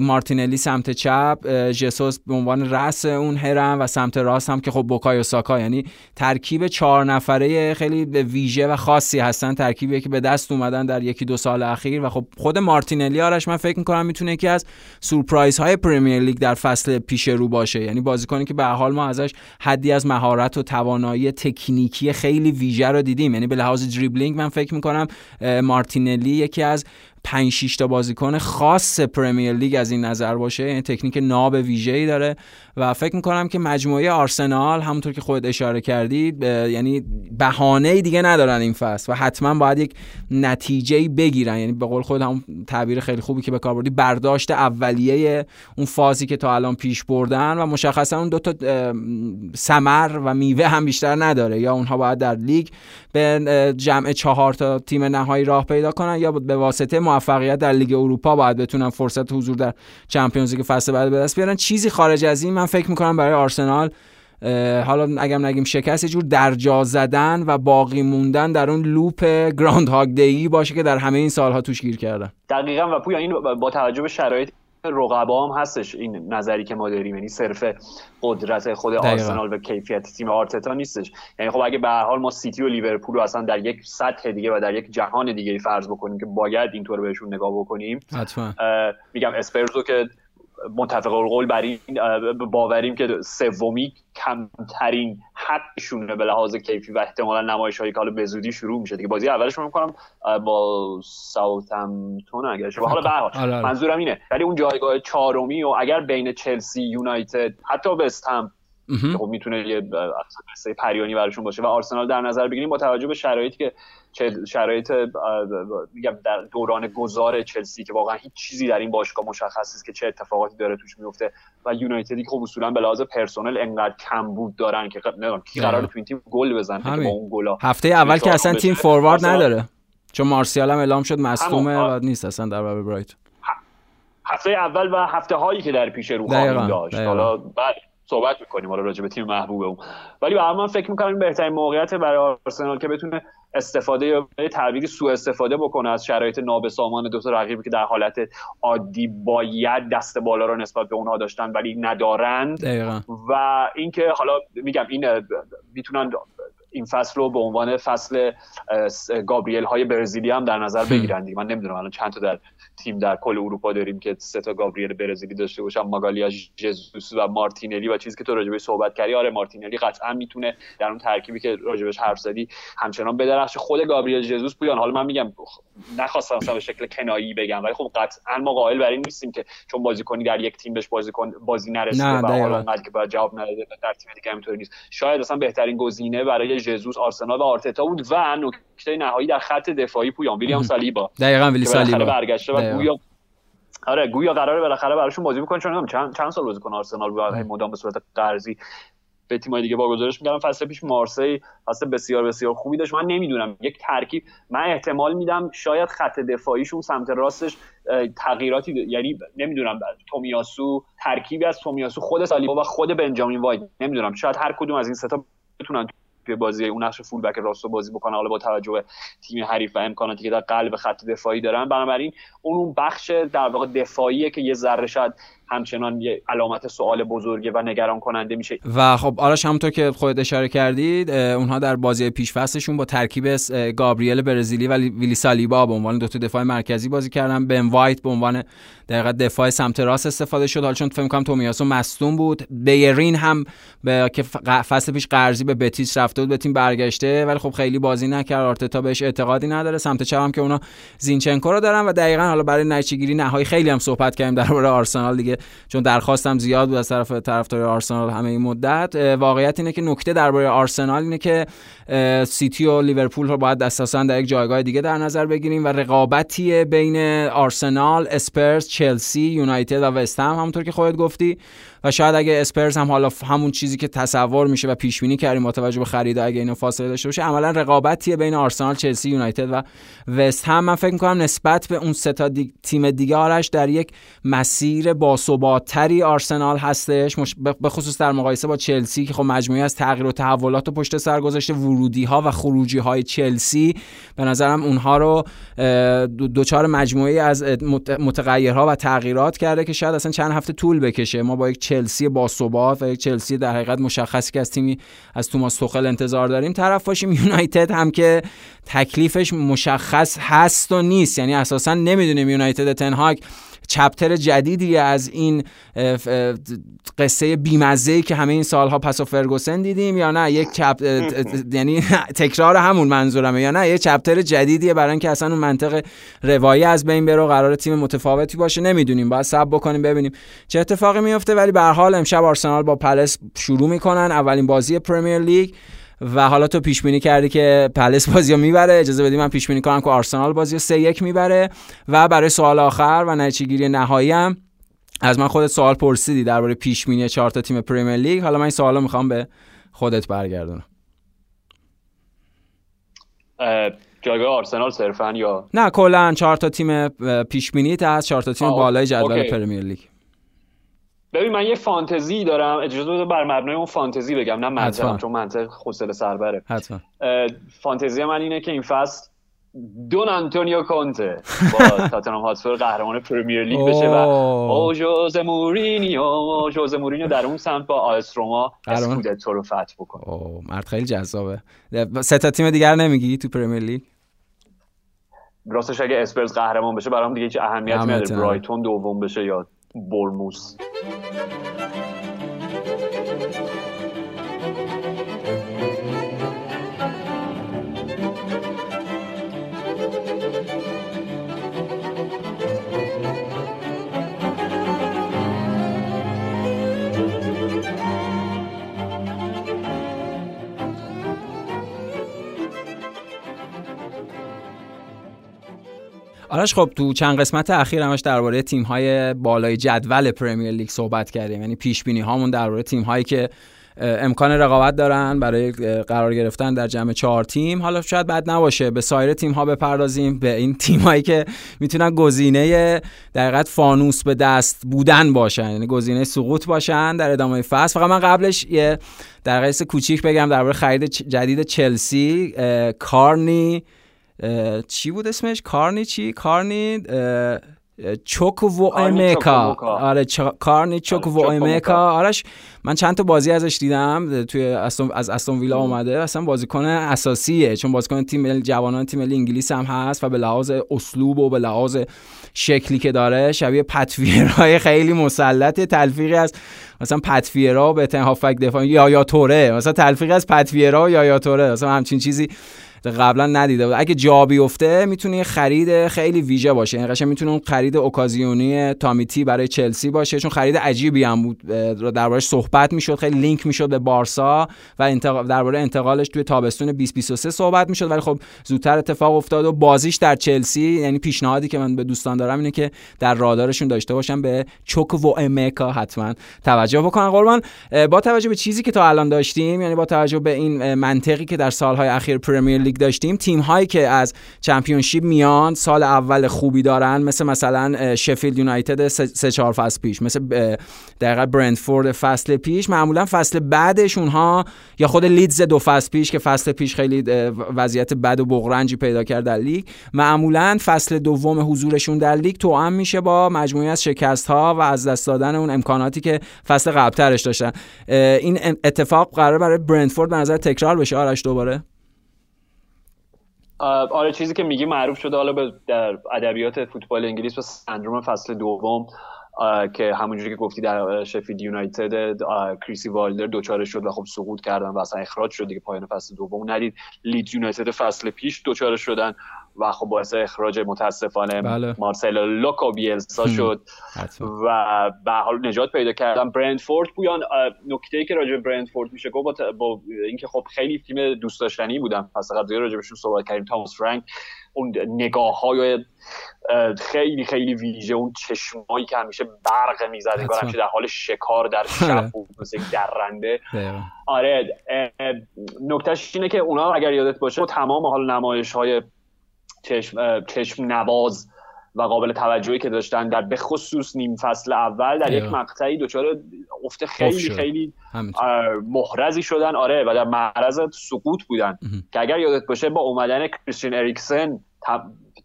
مارتینلی سمت چپ جسوس به عنوان رأس اون هرم و سمت راست هم که خب بوکایو ساکا. یعنی ترکیب چهار نفره خیلی ویژه و خاصی هستن. ترکیبی که به دست اومدن در یکی دو سال اخیر و خب خود مارتینلی آرش من فکر می‌کنم می‌تونه یکی از سورپرایز های پرمیر لیگ در فصل پیش رو باشه. یعنی بازیکنی که به حال ما ازش حدی از مهارت و توانایی تکنیکی خیلی ویژه رو دیدیم. یعنی به لحاظ دریبلینگ من فکر می‌کنم مارتینلی یکی از 5 6 تا بازیکن خاص پرمیر لیگ از این نظر باشه. یعنی تکنیک ناب ویژه‌ای داره. و فکر می‌کنم که مجموعه آرسنال همونطور که خود اشاره کردید یعنی بهانه دیگه ندارن این فصل و حتما باید یک نتیجه بگیرن. یعنی به قول خود هم تعبیر خیلی خوبی که به کار بردی برداشت اولیه اون فازی که تا الان پیش بردن و مشخصا اون دو تا سمر و میوه هم بیشتر نداره. یا اونها باید در لیگ به جمع چهار تا تیم نهایی راه پیدا کنن یا به واسطه موفقیت در لیگ اروپا باید بتونن فرصت حضور در Champions League فصل بعد به دست بیارن. چیزی خارج از این من فکر می‌کنم برای آرسنال حالا اگر نگیم شکست یه جور درجا زدن و باقی موندن در اون loop Groundhog Day ای باشه که در همه این سالها توش گیر کردن. دقیقا و پویا این با توجه به شرایط رقبا هم هستش این نظری که ما داریم یعنی صرف قدرت خود آرسنال و کیفیت تیم آرتتا نیستش. یعنی خب اگه به هر حال ما سیتی و لیورپول رو اصلا در یک سطح دیگه و در یک جهان دیگه فرض بکنیم که باید اینطور بهشون نگاه بکنیم میگم اسپرزو که متفق القول بر این باوریم که سومی کمترین حقشونه به لحاظ کیفی و احتمالا نمایش هایی که حالا به زودی شروع میشه دیگه بازی اولش رو می‌کنم با ساوثهمپتون اگر شما حالا به آره، آره. منظورم اینه ولی اون جایگاه چهارمی و اگر بین چلسی یونایتد حتی وستهم خب می‌تونه یه قصه پریانی براشون باشه و آرسنال در نظر بگیریم با توجه به شرایطی که شرایط میگم در دوران گذار چلسی که واقعا هیچ چیزی در این باشگاه مشخص نیست که چه اتفاقاتی داره توش میفته و یونایتدی که خب اصولا به لحاظ پرسنل انقدر کم بود دارن که نمی‌دونم کی قرار تو این تیم گل بزنه که با اون گلا هفته اول که اصلا تیم فوروارد نداره. چون مارسیال هم اعلام شد مصدومه و نیست اصلا در برابر برایتون. هفته اول و هفته هایی که در پیش رو داشت. حالا بعد صحبت می‌کنیم. حالا راجع به تیم محبوب اون ولی به من فکر می‌کنم این بهترین موقعیت برای آرسنال که بتونه استفاده یا تعبیری سوء استفاده بکنه از شرایط نابسامان دو تا رقیبی که در حالت عادی باید دست بالا رو نسبت به اونها داشتن ولی ندارند و اینکه حالا میگم این می‌تونن این فصل رو به عنوان فصل گابریل های برزیلی هم در نظر بگیرن من نمی‌دونم الان چند تا در تیم در کل اروپا داریم که سه تا گابریل برزیلی داشته باشن ماگالیائش ژزوس و مارتینلی و چیزی که تو راجبش صحبت کردی آره مارتینلی قطعا می‌تونه در اون ترکیبی که راجبش حرف زدی همچنان بدرخشه. خود گابریل ژزوس پویان حالا من میگم نخواستم مثلا به شکل کنایی بگم ولی خب قطعا ما قائل بر این نیستیم که چون بازیکنی در یک تیم بهش بازیکن بازی نرسیده و حالا که باید جواب نده در تیم دیگه همینطوری نیست. شاید اصلا بهترین گزینه برای ژزوس آرسنال و آرتتا بود و نکته نهایی در خط دفاعی پویان. ویلیام سالیبا. دقیقاً ویلی سالیبا. برگشته و گویا آره گویا قراره بالاخره براشون بازی می‌کنه چون چند چند سال بازی کنه آرسنال و مدام به صورت قرضی. به تیمای دیگه واگذارش می‌کردم فصل پیش مارسی فصل بسیار بسیار خوبی داشت. من نمی‌دونم. یک ترکیب من احتمال میدم شاید خط دفاعیشون سمت راستش تغییراتی یعنی نمی‌دونم تومیاسو ترکیبی از تومیاسو خود سالیبا و خود بنجامین واید. نمی‌دونم. شاید هر کدوم از این سه تا بتونن توی بازی اون نقش فول بک راستو بازی بکنه. حالا با توجه به تیم حریف و امکاناتی که در قلب خط دفاعی دارن. بنابراین اون اون بخش در واقع دفاعیه که یه ذره شاید همچنان یه علامت سوال بزرگه و نگران کننده میشه. و خب آرش همونطور که خودت اشاره کردید اونها در بازی پیش فصلشون با ترکیب گابریل برزیلی و ویلی سالیبا به عنوان دو تا دفاع مرکزی بازی کردن. بن وایت به عنوان دقیقا دفاع سمت راست استفاده شد. حالا چون فکر کنم تومیاسو مصدوم بود. بیرین هم به که فصل پیش قرضی به بتیس رفته بود به تیم برگشته. ولی خب خیلی بازی نکرد. آرتتا بهش اعتقادی نداره. سمت چپ هم که اونا زینچنکو رو دارن و دقیقا حالا برای نتیجه‌گیری نهایی خیلی هم صحبت کردیم درباره آرسنال دیگه. چون درخواستم زیاد بود از طرف طرفدار آرسنال همه این مدت. واقعیت اینه که نکته درباره آرسنال اینه که سیتی و لیورپول رو باید اساسا در یک جایگاه دیگه در نظر بگیریم و رقابتی بین آرسنال، اسپرز، چلسی، یونایتد و وستهم. همونطور که خودت گفتی و شاید اگه اسپرز هم حالا همون چیزی که تصور میشه و پیش بینی کردیم با توجه به خرید اگه اینو فاصله داشته باشه عملا رقابتیه بین آرسنال چلسی یونایتد و وست هم. من فکر می‌کنم نسبت به اون سه تا تیم دیگه آرش در یک مسیر باثباتتری آرسنال هستش. به خصوص در مقایسه با چلسی که خب مجموعی از تغییر و تحولات و پشت سر گذاشته ورودی ها و خروجی های چلسی. به نظرم اونها رو دوچار مجموعی از متغیرها و تغییرات کرده که شاید اصلا چند هفته طول بکشه. ما با یک چلسی باثبات و یک چلسی در حقیقت مشخصی که از تیمی از توماس توخل انتظار داریم. طرف باشیم یونایتد هم که تکلیفش مشخص هست و نیست. یعنی اساسا نمی‌دونیم یونایتد تنهاک چپتر جدیدی از این قصه بیمزه که همه این سالها پس و فرگوسن دیدیم یا نه؟ یک چپ یعنی تکرار همون منظورمه یا نه؟ یک چپتر جدیدیه برای اینکه اصلا اون منطق روایی از بین بره و قراره تیم متفاوتی باشه. نمی‌دونیم باید صبر بکنیم ببینیم چه اتفاقی میفته ولی به هر حال امشب آرسنال با پلس شروع می‌کنن. اولین بازی Premier League. و حالا تو پیش بینی کردی که پلس بازی رو می‌بره. اجازه بدی من پیش بینی کنم که آرسنال بازی رو 3 1 می‌بره. و برای سوال آخر و نتیجه گیری نهایی هم از من خودت سوال پرسیدی درباره پیش بینی چهار تا تیم Premier League. حالا من این سوالو می‌خوام به خودت برگردونم. جایگاه آرسنال صرفا یا؟ نه کلا چهار تا تیم پیش بینی هست. چهار تا تیم بالای جدول Premier League. ببین من یه فانتزی دارم. اجازه بده بر مبنای اون فانتزی بگم. نه منطقم چون منطق حوصله سربره حتما. فانتزی من اینه که این فصل دون انتونیو کونته با تاتنهام هاتسپور قهرمان Premier League بشه و او ژوزه مورینیو او ژوزه مورینیو در اون سمت با آ اس روما اسکودتو رو فتح بکنه. او مرد خیلی جذابه. سه تا تیم دیگر نمیگی تو پرمیر لیگ؟ راستش اگه اسپرز قهرمان بشه برام دیگه هیچ اهمیتی نداره. برایتون دوم بشه یا برموس آرش خب تو چند قسمت اخیر همش درباره تیم های بالای جدول پرمیر لیگ صحبت کردیم. یعنی پیش بینی هامون درباره تیم هایی که امکان رقابت دارن برای قرار گرفتن در جمع چهار تیم. حالا شاید بد نباشه به سایر تیم ها بپردازیم به این تیم هایی که می‌تونن گزینه در فانوس به دست بودن باشن. یعنی گزینه سقوط باشن در ادامه فصل. فقط من قبلش یه در کوچیک بگم درباره خرید جدید چلسی. کارنی چی بود اسمش؟ کارنی چی؟ کارنی چوک و ایمیکا آره کارنی چوک و ایمیکا آرش من چند تا بازی ازش دیدم توی استون از استون ویلا اومده. اصلا بازیکن اساسیه چون بازیکن تیم جوانان تیم انگلیس هم هست و به لحاظ اسلوب و به لحاظ شکلی که داره شبیه پتویرهای خیلی مسلط تلفیقی از مثلا پتویرا به هافک دفاع یا یا توره. مثلا تلفیقی از پتویرا یا یا توره. مثلا همچین چیزی قبلا ندیده بود. اگه جا بیفته می‌تونه خرید خیلی ویژه باشه. یعنی قشنگ می‌تونه اون خرید اوکازیونی تامیتی برای چلسی باشه. چون خرید عجیبی هم بود دربارش صحبت می‌شد خیلی لینک می‌شد به بارسا و انتقال درباره انتقالش توی تابستون 2023 صحبت می‌شد. ولی خب زودتر اتفاق افتاد و بازیش در چلسی یعنی پیشنهادی که من به دوستان دارم اینه که در رادارشون داشته باشم به چوک و امکا حتما توجه بکنن. قربان با توجه به چیزی که تا الان داشتیم یعنی با توجه به این منطقی که در سالهای اخیر پریمیر لیگ داشتیم. تیم هایی که از چمپیونشیپ میان سال اول خوبی دارن مثل مثلا شفیلد یونایتد سه چهار فصل پیش مثل دقیقا برنتفورد فصل پیش. معمولا فصل بعدش اونها یا خود لیدز دو فصل پیش که فصل پیش خیلی وضعیت بد و بغرنجی پیدا کرد در لیگ. معمولا فصل دوم حضورشون در لیگ توأم میشه با مجموعه‌ای از شکست ها و از دست دادن اون امکاناتی که فصل قبلترش داشتن. این اتفاق قرار برای برندفورد به نظر تکرار بشه. آرش دوباره؟ آره چیزی که میگی معروف شده حالا به در ادبیات فوتبال انگلیس به سندروم فصل دوم که همونجوری که گفتی در شفید یونایتد کریسی والدر دوچاره شد و خب سقوط کردن و اصلا اخراج شد دیگه پایان فصل دوم. ندید لید یونایتد فصل پیش دوچاره شدن. و خب باعث اخراج متاسفانه بله. مارسلو لوکو بیلسا شد. و به حال نجات پیدا کردن برندفورد. پویان نکته ای که راجع به برندفورد میشه گفت با, اینکه خب خیلی تیم دوست داشتنی بودن. پس قبل راجع بهشون صحبت کردیم تاماس فرانک اون نگاه های خیلی خیلی ویژه اون چشمایی که همیشه برق می‌زد انگار همیشه در حال شکار در شب بود مثل درنده. آره نکتهش اینه که اونا اگر یادت باشه تمام حال نمایش های چشم, چشم نواز و قابل توجهی که داشتن در به خصوص نیم فصل اول در یک مقطعی دچار افت خیلی خیلی محرزی شدن. آره و در معرض سقوط بودن. که اگر یادت باشه با اومدن کریستین اریکسن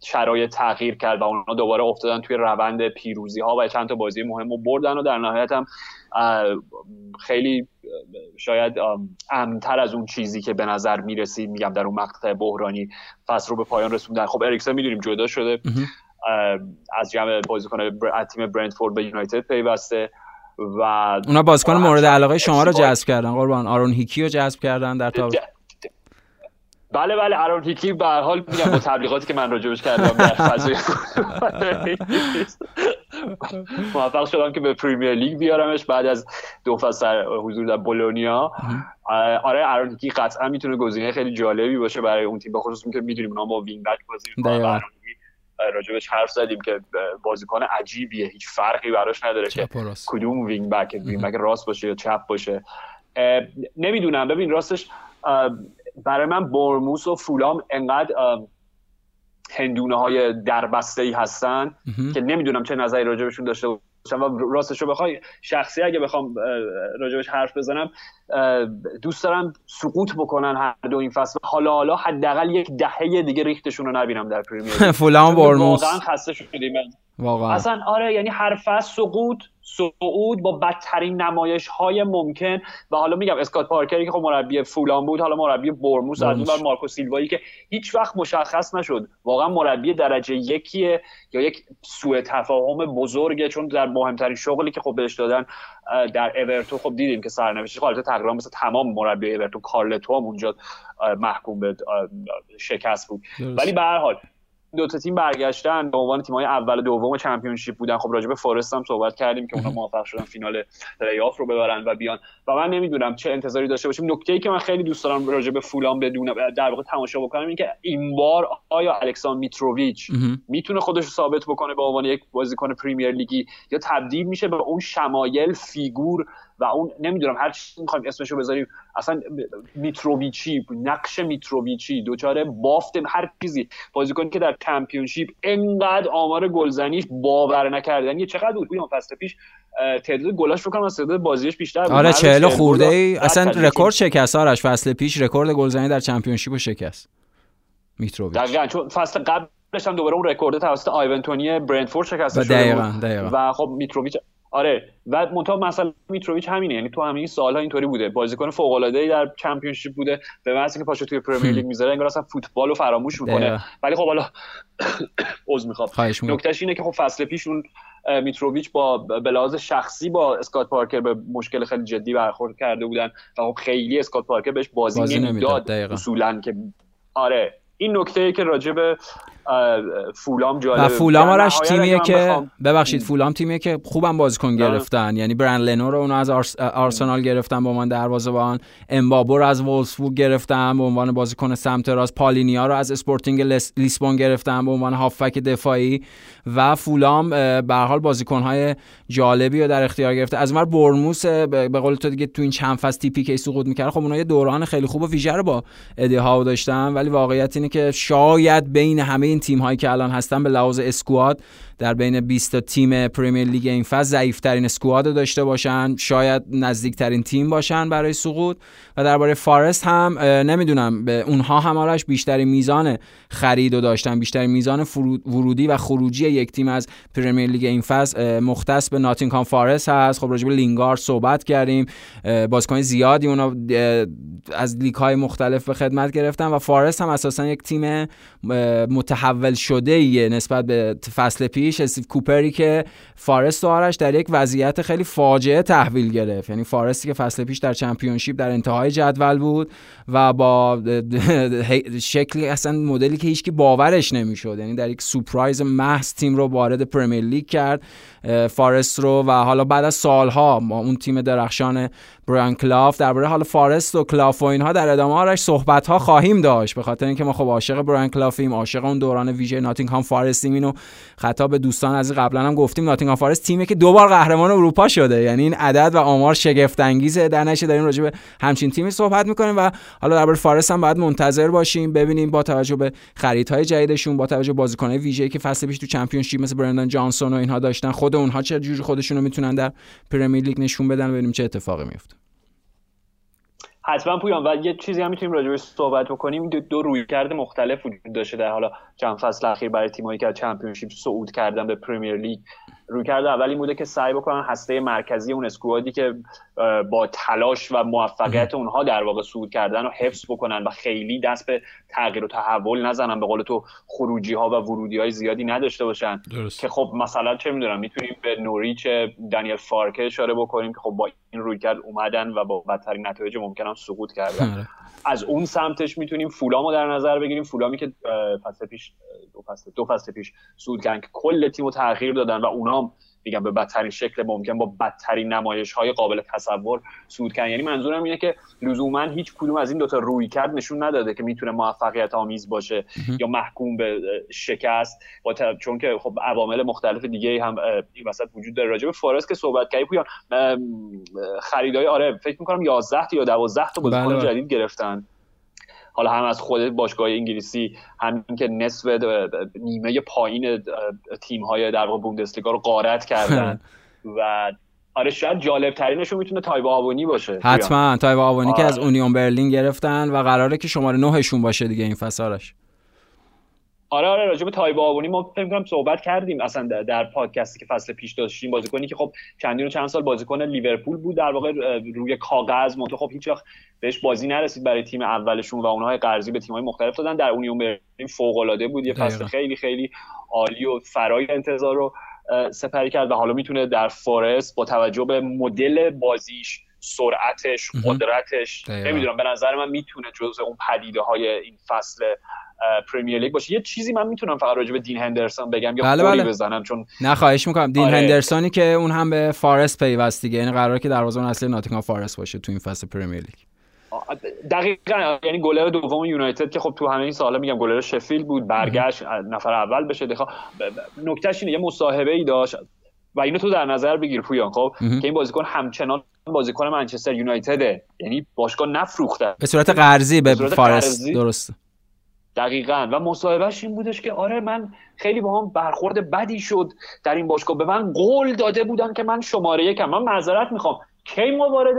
شرایط تغییر کرد و اونا دوباره افتادن توی روند پیروزی ها و چند تا بازی مهم رو بردن و در نهایت هم خیلی شاید امتر از اون چیزی که به نظر می‌رسید میگم در اون مقطع بحرانی فصل رو به پایان رسوندن. خب اریکسن می‌دونیم جدا شده. از جمع بازیکن از تیم برندفورد به یونایتد پیوسته و اونا بازیکن مورد علاقه شما رو جذب کردن قربان. آرون هیکی رو جذب کردن در تاب بله بله ارون هیکی به هر حال میگم با تبلیغاتی که من راجبش کردم در فضای موفق شدم که به پریمیر لیگ بیارمش بعد از دو فصل حضور در بولونیا. آره آرون هیکی قطعا می‌تونه گزینه خیلی جالبی باشه برای اون تیم بخصوص که می‌دونیم اونا با wing back بازی می‌کنن. راجبش حرف زدیم که بازیکن عجیبیه هیچ فرقی براش نداره که کدوم wing back wing back راست باشه یا چپ باشه. نمی‌دونم. ببین راستش برای من بورنموث و فولام انقدر هندونه های دربسته ای هستن که نمی‌دونم چه نظری راجبشون داشته باشم و راستش رو بخوای شخصی اگه بخوام راجبش حرف بزنم دوست دارم سقوط بکنن هر دو این فصل. حالا حالا حداقل یک دهه دیگه ریختشون رو نبینم در پریمیر فولام برموس واقعا خسته شدیم. واقعا. اصلا آره یعنی هر فصل سقوط صعود با بدترین نمایش های ممکن. و حالا میگم اسکات پارکری که خب مربی فولان بود حالا مربی برموس از اون مارکو سیلوایی که هیچ وقت مشخص نشد. واقعا مربی درجه یکیه یا یک سوء تفاهم بزرگه چون در مهمترین شغلی که خب بهش دادن در اورتون خب دیدیم که سرنوشتش خالص تقریبا مثل تمام مربی اورتون کارلتو هم اونجا محکوم به شکست بود. ولی به هر حال دو تا تیم برگشتن به عنوان تیم‌های اول و دوم چمپیونشیپ بودن. خب راجع به فارست هم صحبت کردیم که اونا موفق شدن فینال play-off رو ببرن و بیان. و من نمی‌دونم چه انتظاری داشته باشیم. نکته‌ای که من خیلی دوست دارم راجع به فولام بدونم در واقع تماشا بکنم این که این بار آیا الکساندر میتروویچ می‌تونه خودش رو ثابت بکنه به عنوان یک بازیکن پریمیر لیگی یا تبدیل میشه به اون شمایل فیگور و اون نمی‌دونم هر چی می‌خوایم اسمشو بذاریم. اصلا میتروویچی نقش میتروویچی دوچاره بافت هر چیزی. بازیکنی که در چمپیونشیپ انقدر آمار گلزنیش باور نکردنی چقدر بود؟ بیام فصل پیش تعداد گلاش رو کنم از تعداد بازیش بیشتر بود. آره 40 خورده ای. اصلا رکورد شکست آرش. فصل پیش رکورد گلزنی در چمپیونشیپ رو شکست. میتروویچ. دقیقاً چون فصل قبلش هم دوباره اون رکورد توسط ایوان تونی برنتفورد شکسته شده دقیقاً دقیقاً. و خب میتروویچ آره. و منتها مثلا میتروویچ همینه. یعنی تو همین سالها اینطوری بوده. بازیکن فوق العاده ای در چمپیونشیپ بوده. به محض که پاشو توی پرمیر لیگ می‌ذاره انگار اصلا فوتبال رو فراموش می‌کنه. ولی خب حالا عذر می‌خوام. نکتهش اینه که خب فصل پیش اون میتروویچ با به لحاظ شخصی با اسکات پارکر به مشکل خیلی جدی برخورد کرده بودن و خب خیلی اسکات پارکر بهش بازی, بازی نمی‌داد. اصولا که آره. این نکته که راجع به فولام جالبه. و فولام آرش تیمیه که ببخشید فولام تیمیه که خوبم بازیکن گرفتن. یعنی برند لنو رو اونو از آرسنال گرفتن به عنوان دروازه‌بان امبابو رو از وولفسبورگ گرفتن به عنوان بازیکن سمت راست. پالینیا رو از اسپورتینگ لیسبون گرفتن به عنوان هافبک دفاعی. و فولام به هر حال بازیکن‌های جالبی رو در اختیار گرفته. از اونور بورنموث به قول تو دیگه تو این چند فصل تیمی که سقوط می‌کرد. خب اونها یه دوران خیلی خوب و ویژه رو با ادی هاو داشتن. ولی واقعیت اینه که شاید بین همه این تیم هایی که الان هستن به لحاظ squad در بین 20 تا تیم پریمیر لیگ این فصل ضعیف ترین squad داشته باشن شاید نزدیک ترین تیم باشن برای سقوط. و درباره فارست هم نمی‌دونم به اونها هم بیشترین میزان خرید و داشتن بیشترین میزان ورودی و خروجی یک تیم از پریمیر لیگ این فصل مختص به ناتینگهام فارست هست. خب راجع لینگارد صحبت کردیم. بازیکن زیادی اونا از لیگ های مختلف به خدمت گرفتن و فارست هم اساسا یک تیم متحول شده نسبت به فصل پیش. پیش استیو کوپری که فارست و آرش در یک وضعیت خیلی فاجعه تحویل گرفت. یعنی فارستی که فصل پیش در چمپیونشیپ در انتهای جدول بود و با شکلی اصلا مدلی که هیچکی باورش نمی‌شد. یعنی در یک سورپرایز محض تیم رو وارد پریمیر لیگ کرد. فارست رو و حالا بعد از سالها ما اون تیم درخشان برایان کلاف درباره حال فارست و کلاف و اینها در ادامه آرش صحبت ها خواهیم داشت. به خاطر اینکه ما خب عاشق برایان کلافیم عاشق اون دوران ویژه ناتینگهام فارستیم اینو خطاب به دوستان از قبلا هم گفتیم ناتینگهام فارست تیمی که دو بار قهرمان اروپا شده. یعنی این عدد و آمار شگفت انگیزه در نشه داریم راجع به همچین تیمی صحبت می‌کنیم و حالا درباره فارست هم باید منتظر باشیم ببینیم با توجه به خریدهای جدیدشون با توجه به بازیکن‌های ویژه‌ای که فصل پیش تو چمپیونشیپ مثل برنان جانسون و اینها داشتن خود اونها چه جوری خودشونو می‌تونن در پریمیر لیگ نشون بدن ببینیم چه اتفاقی میفته. حتما پویان و یه چیزی هم می‌تونیم راجع صحبت بکنیم. دو, دو رویکرد مختلف وجود داشته در حالا چند فصل اخیر برای تیمایی که چمپیونشیپ صعود کردن به پریمیر لیگ. رویکرد اولی بوده که سعی بکنن هسته مرکزی اون squad ی که با تلاش و موفقیت اونها در واقع صعود کردن و حفظ بکنن و خیلی دست به تغییر و تحول نزنن به قول تو خروجی ها و ورودی های زیادی نداشته باشن. که خب مثلا چه می‌دونم می‌تونیم به نوریچ دانیل فارکه اشاره بکنیم که خب با این روی کرد اومدن و با بدترین نتایج ممکن هم سقوط کردن. آره. از اون سمتش می‌تونیم فولامو در نظر بگیریم. فولامی که فصل پیش دو فصل دو فصل پیش سود کردن که کل تیمو تغییر دادن و اونام میگم به بدترین شکل ممکن با بدترین نمایش های قابل تصور سود کردن. یعنی منظورم اینه که لزوما هیچ کدوم از این دوتا روی کرد نشون نداده که می‌تونه موفقیت آمیز باشه یا محکوم به شکست. با چون که خب عوامل مختلف دیگه هم این وسط وجود داره. راجع به فارس که صحبت کردی پویان خریدای آره فکر می‌کنم 11 یا 12 تا بازیکن بله، بله. جدید گرفتن. حالا هم از خود باشگاه انگلیسی همین که نصف نیمه پایین تیم های در واقع بوندسلیگا رو غارت کردن. و آره شاید جالب ترینشون می‌تونه تایب آبونی باشه. حتما. تایب آبونی که از اونیون برلین گرفتن و قراره که شماره نهشون باشه دیگه این فصلش آره آره راجع به تایب آبونی ما فکر کنم صحبت کردیم اصلا در پادکستی که فصل پیش داشتیم بازیکنی که خب چندین و چند سال بازیکن لیورپول بود در واقع روی کاغذ منتها خب هیچ وقت بهش بازی نرسید برای تیم اولشون و اونهای قرضی به تیم‌های مختلف دادن. در اونیون برلین فوق بود. یه فصل خیلی خیلی عالی و فرای انتظار رو سپری کرد و حالا می‌تونه در فورست با توجه به مدل بازیش سرعتش قدرتش نمی‌دونم به نظر من می‌تونه جزء اون پدیده های این فصل پریمیر لیگ باشه. یه چیزی من می‌تونم فقط راجع به دین هندرسون بگم یا بله بله. بزنم چون نه خواهش می‌کنم. دین آره. هندرسونی که اون هم به فارست پیوست دیگه. یعنی قراره که دروازه‌بان اصلی ناتینگهام فارست باشه تو این فصل پریمیر لیگ دقیقا. یعنی گلر دوم یونایتد که خب تو همه این سالا میگم گلر شفیلد بود برگشت نفر اول بشه. دخوا نکته‌ش اینه یه مصاحبه ای داشت و اینو تو در نظر بگیر پویان خب که این بازیکن همچنان بازیکن منچستر یونایتده. یعنی باشگاه نفروخته. به صورت قرضی به, فارست درسته. دقیقا. و مصاحبهش این بودش که آره من خیلی با هم برخورد بدی شد در این باشگاه. به من قول داده بودن که من شماره یکم. من معذرت می‌خوام. کی ما وارد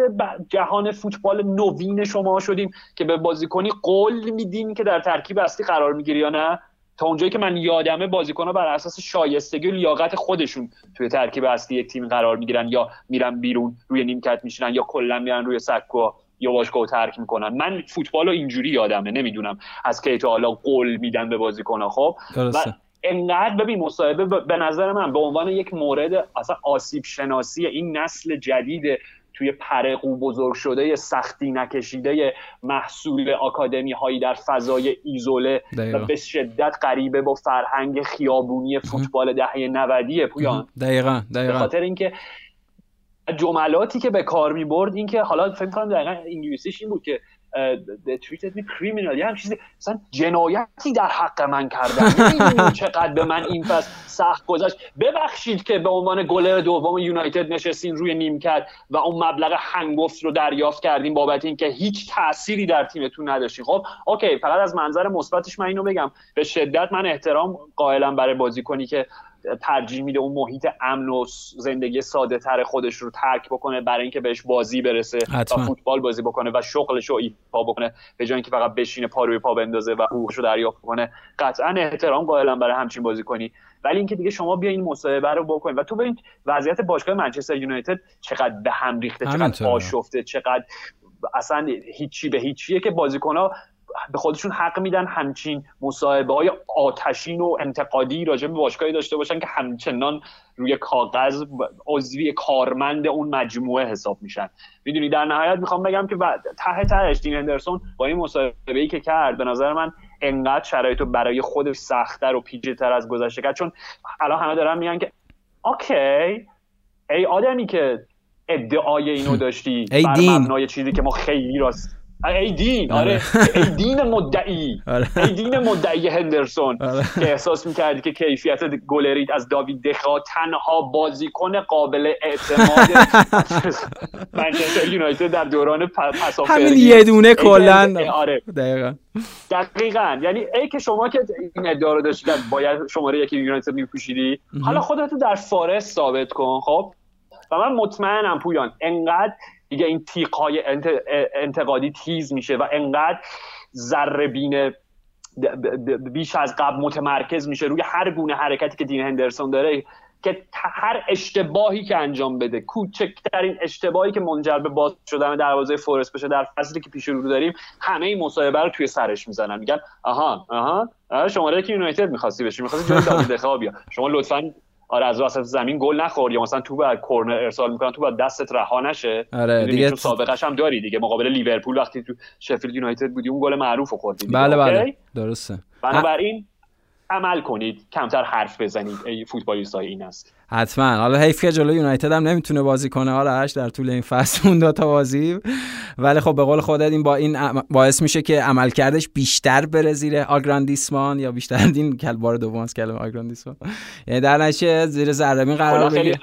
جهان فوتبال نوین شما شدیم که به بازیکنی قول میدیم که در ترکیب اصلی قرار می‌گیری یا نه؟ تا اونجایی که من یادمه بازیکنها بر اساس شایستگی و لیاقت خودشون توی ترکیب اصلی یک تیم قرار می‌گیرن یا میرن بیرون روی نیمکت میشینن یا کلا میرن روی سکو یا باشگاه ترک می‌کنن. من فوتبال رو اینجوری یادمه نمی‌دونم از کی تا حالا قول میدن به بازیکنها خب؟ و انقدر ببین مصاحبه به نظر من به عنوان یک مورد اصلا آسیب شناسی این نسل جدید توی پرقو بزرگ شده سختی نکشیده محصول آکادمی هایی در فضای ایزوله و به شدت غریبه با فرهنگ خیابونی فوتبال دهه 90 پویان. دقیقا دقیقا به خاطر اینکه جملاتی که به کار می برد این که حالا فکر کنم دقیقا انگلیسیش این بود که treated me criminal یه چیزی. مثلا جنایتی در حق من کردن. چقدر به من این فصل سخت گذشت. ببخشید که به عنوان گلر دوم یونایتد نشستین روی نیمکت و اون مبلغ هنگفت رو دریافت کردیم بابت اینکه هیچ تأثیری در تیمتون نداشتین. خب اوکی فقط از منظر مثبتش من اینو بگم. به شدت من احترام قائلم برای بازیکنی که ترجیح میده اون محیط امن و زندگی ساده تر خودش رو ترک بکنه برای اینکه بهش بازی برسه و فوتبال بازی بکنه و شغلش رو ایفا بکنه به جای اینکه فقط بشینه پا روی پا بندازه و حقوقش رو دریافت کنه. قطعا احترام قائلم برای همچین بازی کنی. ولی اینکه دیگه شما بیا این مصاحبه رو بکنید و تو ببین وضعیت باشگاه منچستر یونایتد چقدر به هم ریخته چقدر آشفته چقدر اصلا هیچی به هیچیه که بازیکن‌ها به خودشون حق میدن همچین مصاحبه های آتشین و انتقادی راجع به باشگاهی داشته باشن که همچنان روی کاغذ عضوی کارمند اون مجموعه حساب میشن می‌دونی در نهایت می‌خوام بگم که ته تهش دین هندرسون با این مصاحبه ای که کرد به نظر من انقدر شرایط برای خودش سختتر و پیچیده تر از گذشته کرد چون الان همه دارن میگن که اوکی ای آدمی که ادعای اینو داشتی ای بر. مبنای چیزی که ما خیلی راست ای دین آره. ای دین مدعی. آره. ای دین مدعی هندرسون آره. که احساس می‌کردی که کیفیت گلریت از داوید دخا تنها بازیکن قابل اعتماد منچستر یونایتد در دوران پ- پسافرگی همین یه دونه کلا. آره. دقیقا. دقیقا. یعنی ای که شما که این ادعا رو داشتی که باید شماره یکی یونایتد میپوشیدی حالا خودت رو در فارست ثابت کن خب؟ و من مطمئنم پویان انقدر دیگه این تیقهای انت... انتقادی تیز میشه و انقدر ذره بین بیش از قبل متمرکز میشه روی هر گونه حرکتی که دین هندرسون داره که هر اشتباهی که انجام بده کوچکترین اشتباهی که منجر به باز شدن دروازه فورست بشه در فصلی که پیش رو داریم همه این مصاحبه رو توی سرش می‌زنن. میگن آها آها, آها شماره که یونایتد می‌خواستی بشی می‌خواستی جای دخا بیا. شما لطفا آره از وسط زمین گل نخور یا مثلا تو بعد کورنر ارسال می‌کنن تو بعد دستت رها نشه آره، دیگه چون سابقش هم داری دیگه مقابل لیورپول وقتی تو شفیلد یونایتد بودی اون گل معروف رو خوردی. بله؟ بله درسته بنابراین عمل کنید کمتر حرف بزنید ای فوتبالیست های این است. حتما. حالا حیف که جلو یونایتد هم نمی‌تونه بازی کنه. آرش در طول این فصل اون دو تا بازی. ولی خب به قول خودت این با این باعث میشه که عملکردش بیشتر بره زیر آگراندیسمان یا بیشتر این کل بار دوم از کلمه آگراندیسمان یعنی در نتیجه زیر ذره قرار بگیره.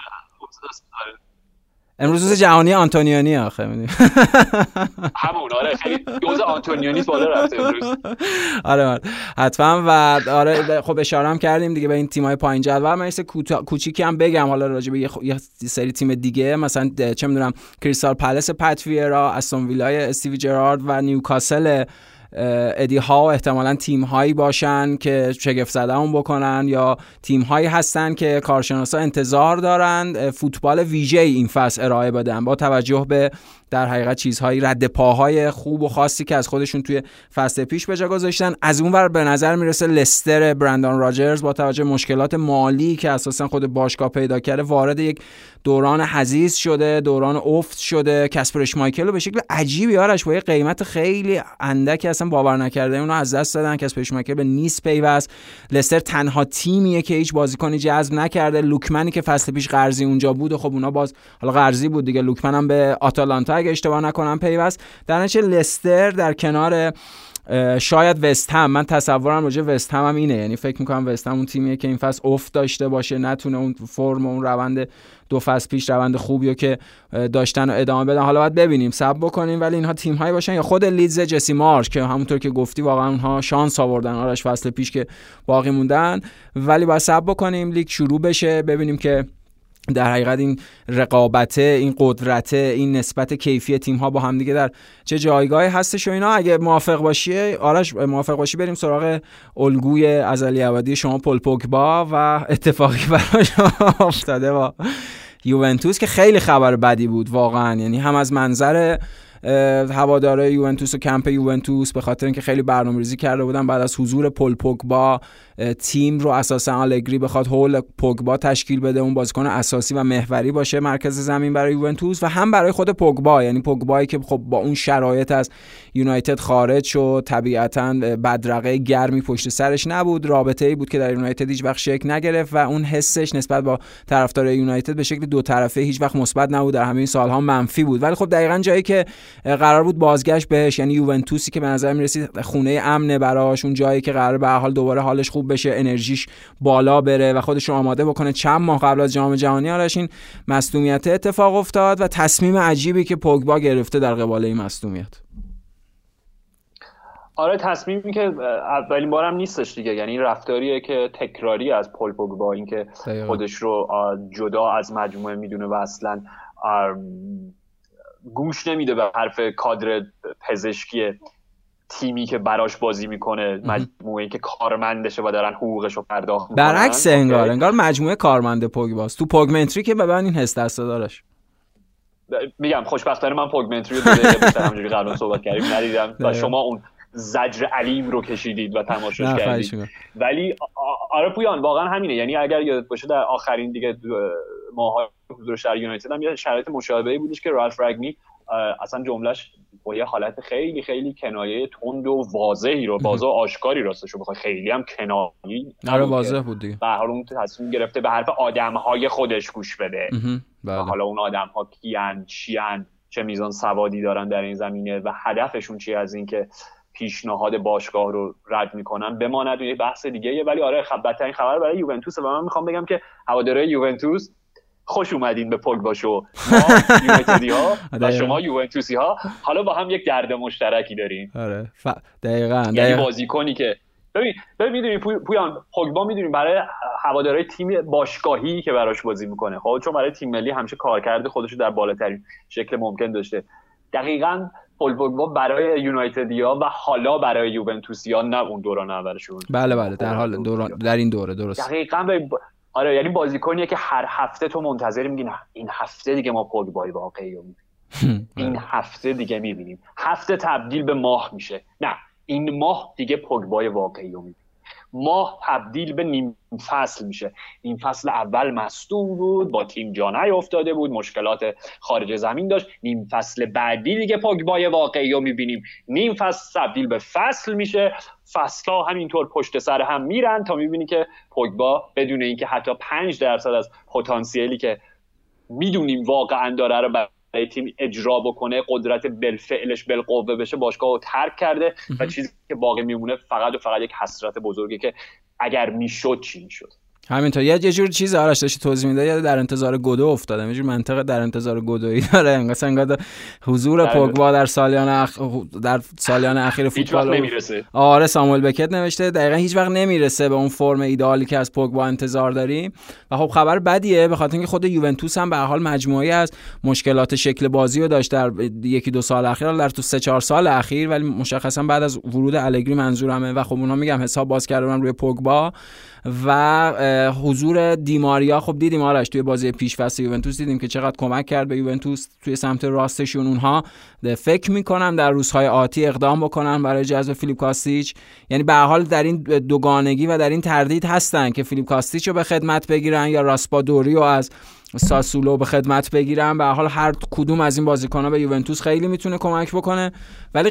امروز روز جهانی آنتونیانی آخه می‌دونی. همون آره خیلی دوز آنتونیونیس بالا رفته امروز. آره آره. حتما و آره خب اشاره هم کردیم دیگه به این تیمای پایین جدول. من کوتا- کوچیکی هم بگم حالا راجع به یه, خ- یه سری تیم دیگه. مثلا چه می‌دونم کریستال پالاس پاتریک ویرا استون ویلای استیوی جرارد و نیوکاسل ادی هاو احتمالا تیم هایی باشن که شگفت زده اون بکنن یا تیم هایی هستن که کارشناسا انتظار دارند فوتبال ویژه این فصل ارائه بدن. با توجه به در حقیقت چیزهایی رد پاهای خوب و خاصی که از خودشون توی فصل پیش به جا گذاشتن از اون ور به نظر می‌رسه لستر برندان راجرز با توجه مشکلات مالی که اساسا خود باشگاه پیدا کرده وارد یک دوران حزیز شده دوران افت شده. کسپرش مایکل رو به شکل عجیبی آرش با یه قیمت خیلی اندکی اصلا باور نکرده. اونو از دست دادن. کسپرش مایکل به نیست پیوست. لستر تنها تیمیه که هیچ بازیکنی جذب نکرده. لوکمنی که فصل پیش قرضی اونجا بود و خب اونا باز حالا قرضی بود دیگه. لوکمن هم به آتالانتا اگه اشتباه نکنم پیوست. در نتیجه لستر در کنار شاید وست هم. من تصورم راجع وست هم, هم اینه. یعنی فکر می‌کنم وست هم اون تیمیه که این فصل افت داشته باشه نتونه اون فرم و اون روند دو فصل پیش روند خوبی که داشتن و ادامه بدن. حالا باید ببینیم. سب بکنیم ولی اینها تیم هایی باشن. یا خود لیدز جسی مارش که همونطور که گفتی واقعا اونها شانس آوردن. آرش فصل پیش که باقی موندن. ولی باید سب بکنیم. لیگ شروع بشه. ببینیم که در حقیقت این رقابته این قدرته این نسبت کیفی تیم ها با هم دیگه در چه جایگاهی هستش و اینا. اگه موافق باشی آرش موافق باشی بریم سراغ الگوی ازلی ابدی شما پل پوگبا و اتفاقی برای شما افتاده با یوونتوس که خیلی خبر بدی بود واقعا. یعنی هم از منظر هواداره یوونتوس و کمپ یوونتوس به خاطر اینکه خیلی برنامه‌ریزی کرده بودن بعد از حضور پل پوگبا تیم رو اساسا آلگری بخواد هول پوگبا تشکیل بده اون بازیکن اساسی و محوری باشه مرکز زمین برای یوونتوس و هم برای خود پوگبا. یعنی پوگبایی که خب با اون شرایط از یونایتد خارج شد طبیعتا بدرقه گرمی پشت سرش نبود. رابطه ای بود که در یونایتد هیچ وقت شکل نگرفت و اون حسش نسبت با طرفدار یونایتد به شکل دو طرفه هیچ وقت مثبت نبود. در همه سالها منفی بود. ولی خب دقیقا جایی که قرار بود بازگشت بهش یعنی یوونتوسی که به نظر می‌رسید خونه امنه براش اون جایی که قرار به حال دوباره حالش بشه انرژیش بالا بره و خودش رو آماده بکنه. چند ماه قبل از جام جهانی آرش این مصدومیت اتفاق افتاد و تصمیم عجیبی که پوگبا گرفته در قبال این مصدومیت. آره تصمیمی که اولین بارم نیستش دیگه. یعنی این رفتاریه که تکراری از پل پوگبا اینکه. خودش رو جدا از مجموعه می‌دونه و اصلا گوش نمیده به حرف کادر پزشکی تیمی که براش بازی می‌کنه مجموعه که کارمندشه و دارن حقوقش رو پرداخت می‌کنن. برعکس انگار؟ انگار مجموعه کارمند پوگباست. تو پوگمنتری که به من این حس دست دارش میگم خوشبختانه من پوگمنتری رو بیشتر همونجوری قبلا صحبت کردیم ندیدم و. شما اون زجر علیم رو کشیدید و تماشاش کردید. ولی آره پویان واقعا همینه. یعنی اگر یادت باشه در آخرین دیگه ماه حضورش در یونایتد هم یه شرایط مشابهی بودش که رالف رگنی اصلا جملهش با یه حالت خیلی خیلی کنایه تند و واضحی رو بازا آشکاری راستش رو بخوای. خیلی هم کنایی آره واضح بود دیگه. به اون تصمیم گرفته به حرف آدم های خودش گوش بده. بله. حالا اون آدم ها کیان چیان چه میزان سوادی دارن در این زمینه و هدفشون چی از اینکه پیشنهاد باشگاه رو رد می‌کنن؟ بماند یه بحث دیگه ولی آره خب بدترین خبر برای یوونتوس و من می‌خوام بگم که هواداره یوونتوس خوش اومدین به پوگبا شو. ما ها و شما یوونتوسی ها حالا با هم یک درد مشترکی داریم. آره. ف... دقیقاً یعنی بازیکنی که ببین ببین می‌دونی پویان پوگبا می‌دونیم برای هوادارهای تیم باشگاهی که براش بازی می‌کنه. خب چون برای تیم ملی همیشه کارکرد خودش رو در بالاترین شکل ممکن داشته. دقیقا پول پوگبا برای یونایتدیا و حالا برای یوونتوسیا نه اون دوران اولشون. بله بله در حال دوران در این دوره درست. دقیقاً آره یعنی بازیکنیه که هر هفته تو منتظر میگی این هفته دیگه ما پوگبای واقعی رو این هفته دیگه می‌بینیم. هفته تبدیل به ماه میشه. نه این ماه دیگه پوگبای واقعی رو می‌بینیم. ماه تبدیل به نیم فصل میشه. این فصل اول مصدوم بود با تیم جانای افتاده بود مشکلات خارج زمین داشت. نیم فصل بعدی دیگه پوگبای واقعی رو می‌بینیم. نیم فصل تبدیل به فصل میشه. فصل ها همینطور پشت سر هم میرن تا می‌بینی که پوگبا بدون اینکه حتی 5 درصد از پتانسیلی که می‌دونیم واقعا داره رو تیم اجرا بکنه قدرت بالفعلش بالقوه بشه باشگاه رو ترک کرده و چیزی که باقی میمونه فقط و فقط یک حسرت بزرگی که اگر می‌شد چی می‌شد؟ همینطور. یه جور چیز آرش داشتی توضیح میده یا در انتظار گودو افتاده. یه جور منطقه در انتظار گودویی داره. انگار انگار حضور پوگبا در سالیان اخ... در سالیان اخیر فوتبال نمی‌رسه. آره ساموئل بکت نوشته. دقیقا هیچ وقت نمی‌رسه به اون فرم ایدئالی که از پوگبا انتظار داریم و خب خبر بدیه به خاطر اینکه خود یوونتوس هم به حال مجموعی از مشکلات شکل بازی رو داشت در یکی دو سال اخیر در تو سه چهار سال اخیر ولی مشخصا بعد از ورود الگری منظورمه. و خب اونها میگم حساب باز کردن روی پوگبا. و حضور دیماریا. خب دیدیم آرش توی بازی پیش فصل یوونتوس دیدیم که چقدر کمک کرد به یوونتوس توی سمت راستشون. اونها فکر می‌کنم در روزهای آتی اقدام بکنن برای جذب فیلیپ کاستیچ. یعنی به حال در این دوگانگی و در این تردید هستن که فیلیپ کاستیچ رو به خدمت بگیرن یا راسپادوری رو از ساسولو به خدمت بگیرن به حال هر کدوم از این بازیکن‌ها به یوونتوس خیلی می‌تونه کمک بکنه. ولی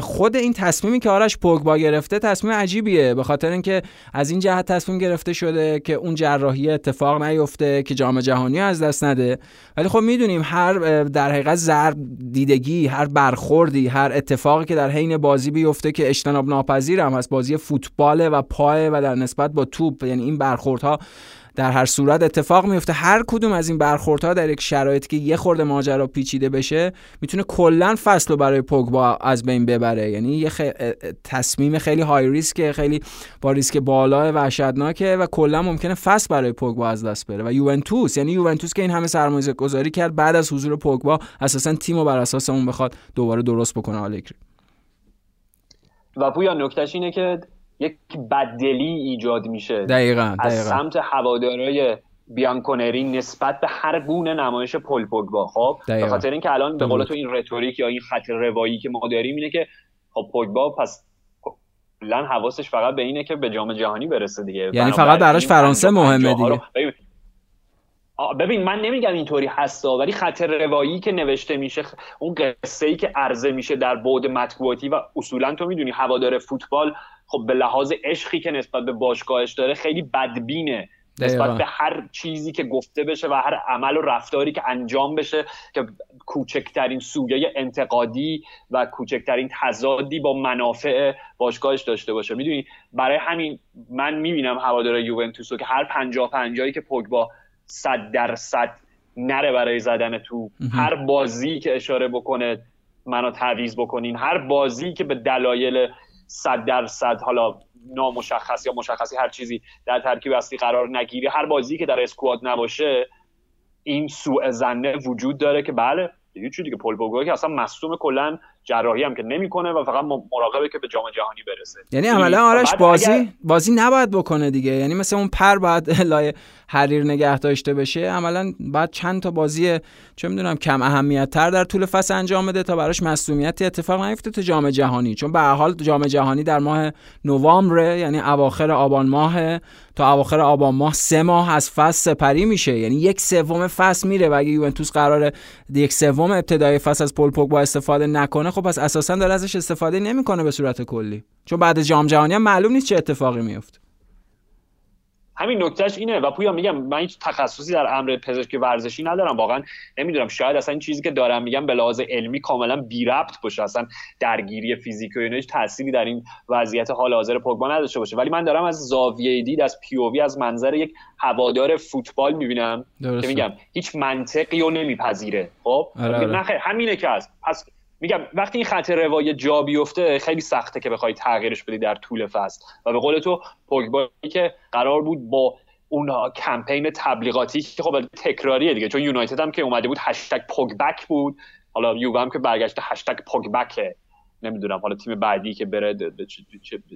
خود این تصمیمی که آرش پوگبا گرفته تصمیم عجیبیه. به خاطر اینکه از این جهت تصمیم گرفته شده که اون جراحی اتفاق نیفته که جام جهانی از دست نده. ولی خب می‌دونیم هر در حقیقت ضرب دیدگی هر برخوردی هر اتفاقی که در حین بازی بیفته که اجتناب ناپذیر هم هست بازی فوتباله و پای و در نسبت با توپ یعنی این برخوردها در هر صورت اتفاق میفته هر کدوم از این برخوردها در یک شرایطی که یه خورده ماجرا پیچیده بشه می‌تونه کلا فصل رو برای پوگبا از بین ببره. یعنی یه تصمیم خیلی های ریسک خیلی با ریسک بالا وحشتناکه و کلا ممکنه فصل برای پوگبا از دست بره. و یوونتوس یعنی یوونتوس که این همه سرمایه گذاری کرد بعد از حضور پوگبا اساسا تیم بر اساس اون بخواد دوباره درست بکنه آلگری و پویا نکتهش اینه که یک بدلی ایجاد میشه. دقیقا, از سمت هوادارای بیانکونری نسبت به هر گونه نمایش پل پوگبا. خب به خاطر اینکه الان به قول تو این رتوریک یا این خط روایی که ما داریم اینه که خب پوگبا پس کلا حواسش فقط به اینه که به جام جهانی برسه دیگه. یعنی فقط براش فرانسه مهمه دیگه. ببین. من نمیگم اینطوری هستا ولی خط روایی که نوشته میشه اون قصه ای که عرضه میشه در بعد مطبوعاتی و اصولا تو می‌دونی هوادار فوتبال خب به لحاظ عشقی که نسبت به باشگاهش داره خیلی بدبینه. نسبت به هر چیزی که گفته بشه و هر عمل و رفتاری که انجام بشه که کوچکترین سویه انتقادی و کوچکترین تضادی با منافع باشگاهش داشته باشه. می‌دونی؟ برای همین من می‌بینم هوادار یوونتوس که هر پنجاه پنجاهی که پوگبا صد درصد نره برای زدن تو هر بازی که اشاره بکنه منو تعویض بکنین هر بازی که به دلایل صد درصد حالا نامشخص یا مشخصی هر چیزی در ترکیب اصلی قرار نگیره هر بازی که در اسکواد نباشه این سوء زنه وجود داره که بله دیگه چی دیگه؟ پل که اصلا مصدوم کلا جراحی هم که نمی‌کنه و فقط مراقبه که به جام جهانی برسه. یعنی عملا آرش بازی بازی نباید بکنه دیگه. یعنی مثل اون پر باید لای حریر نگه داشته بشه عملا بعد چند تا بازی چه می‌دونم کم اهمیت تر در طول فصل انجام بده تا براش مسئولیتی اتفاق نیفته تو جام جهانی. چون به حال جام جهانی در ماه نوامبر یعنی اواخر آبان ماه تا اواخر آبان ماه سه ماه از فصل سپری میشه. یعنی یک سوم فصل میره و اگه یوونتوس قراره یک سوم ابتدای فصل از پول با استفاده نکنه خب پس اساسا داره ازش استفاده نمی‌کنه به صورت کلی. چون بعد جام جهانی هم معلوم نیست چه اتفاقی میفته همین نکتهش اینه و پویا میگم من هیچ تخصصی در امر پزشکی ورزشی ندارم. واقعا نمی‌دونم شاید اصلا این چیزی که دارم میگم به لحاظ علمی کاملا بی ربط باشه. اصلا درگیری فیزیک و هیچ تأثیری در این وضعیت حال حاضر پوگبا نداشته باشه. ولی من دارم از زاویه دید از پی از منظر یک هوادار فوتبال می‌بینم که میگم هیچ منطقی رو نمیپذیره. خب؟ آره، آره. نه همینه که هست. پس میگم وقتی این خط روای جا بیفته خیلی سخته که بخوای تغییرش بدی در طول فصل. و به قول تو پوگبا که قرار بود با اون کمپین تبلیغاتی که خب تکراریه دیگه چون یونایتد هم که اومده بود هشتگ پوگبک بود. حالا یووه هم که برگشته هشتگ پوگبکه. نمی‌دونم حالا تیم بعدی که بره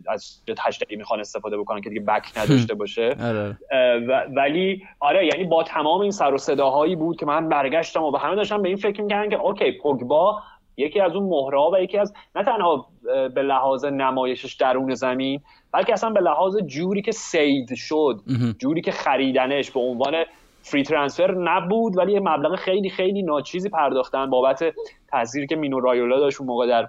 از هشتگی می‌خوان استفاده بکنن که دیگه بک نداشته باشه. آره. ولی آره یعنی با تمام این سر و صداهایی بود که من برگشتم و به همه داشتم به این فکر می‌کردن که اوکی پوگبا یکی از اون مهره و یکی از نه تنها به لحاظ نمایشش درون زمین بلکه اصلا به لحاظ جوری که سید شد جوری که خریدنش به عنوان فری ترانسفر نبود ولی یه مبلغ خیلی خیلی ناچیزی پرداختن بابت تاثیری که مینو رایولا داشت اون موقع در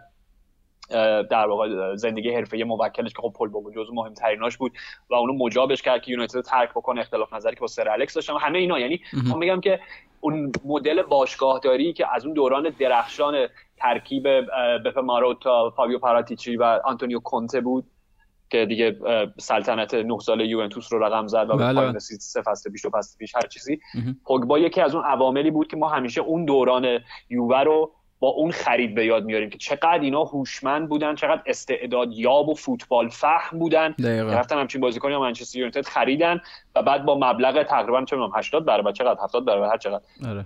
در واقع زندگی حرفه موکلش که خب پل بوگو جزو مهمتریناش بود و اونو مجابش کرد که یونایتد ترک بکنه اختلاف نظری که با سر الکس داشتم همه اینا. یعنی من میگم که اون مدل باشگاهداری که از اون دوران درخشان ترکیب بپ ماروتا فابیو پاراتیچی و آنتونیو کونته بود که دیگه سلطنت نه سال یوونتوس رو رقم زد و به بله. پایان سه فصل پیش و فصل پیش هر چیزی. پوگبا یکی از اون عواملی بود که ما همیشه اون دوران یووه رو با اون خرید به یاد میاریم که چقدر اینا هوشمند بودن چقدر استعداد یاب و فوتبال فهم بودن. رفتن همچین بازیکنی منچستر یونایتد خریدن. و بعد با مبلغ تقریبا چه 80 برابر چقدر 70 برابر هر چقدر. آره.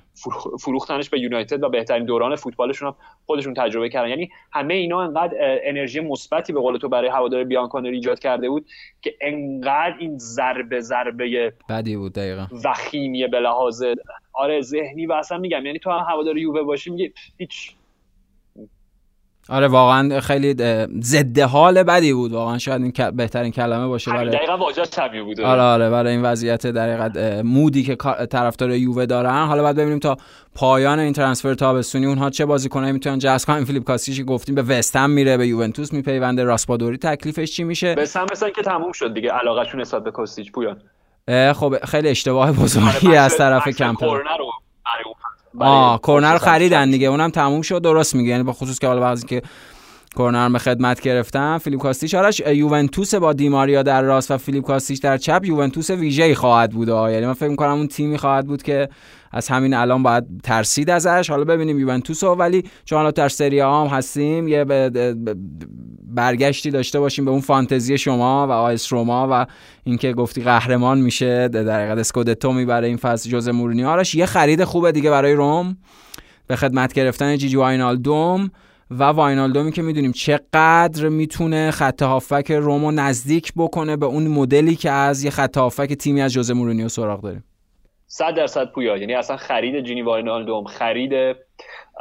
فروختنش به یونایتد و بهترین دوران فوتبالشون هم خودشون تجربه کردن. یعنی همه اینا انقدر انرژی مثبتی به قول تو برای هوادار بیانکانر ایجاد کرده بود که انقدر این ضربه ضربه بدی بود دقیقاً. وخیمیه به لحاظ آره ذهنی و اصلا میگم. یعنی تو هم هوادار یووه باشی میگه هیچ آره واقعا خیلی ضد حال بدی بود. واقعا شاید این بهترین کلمه باشه برای دقیقا واژه طبیعی بود. آره آره برای این وضعیت در mood ی که طرفدار یووه دارن. حالا بعد ببینیم تا پایان این transfer تابستونی اونها چه بازیکنایی می‌تونن جذب کنن. فیلیپ کاستیچ گفتیم به وستهم میره به یوونتوس میپیونده. راسپادوری تکلیفش چی میشه؟ وستهم مثلا که تموم شد دیگه علاقهشون نسبت به کاستیچ پویان. خب خیلی اشتباه بزرگی آره، از طرف کمپر آه کورنه رو خریدن دیگه اونم تموم شد درست میگه. یعنی به خصوص که حالا بعضی که کورنه به خدمت گرفتم فیلیپ کاستیچ آرش یوونتوس با دیماریا در راست و فیلیپ کاستیچ در چپ یوونتوس ویژه‌ای خواهد بود. یعنی من فکر می‌کنم اون تیمی خواهد بود که از همین الان باید ترسید ازش. حالا ببینیم یوونتوس ولی چون حالا در سری هم هستیم یه برگشتی داشته باشیم به اون فانتزی شما و آ اس روما و اینکه گفتی قهرمان میشه در حقیقت اسکودتو می‌بره این فصل ژوزه مورینیو. آرش یه خرید خوبه دیگه برای روم به خدمت گرفتن جینی واینالدوم و واینالدومی که می‌دونیم چقدر می‌تونه خط هافک رومو نزدیک بکنه به اون مدلی که از یه خط هافک تیمی از ژوزه مورینیو سراغ داریم. صد درصد پویان. یعنی اصلا خرید جینی واینالدوم خرید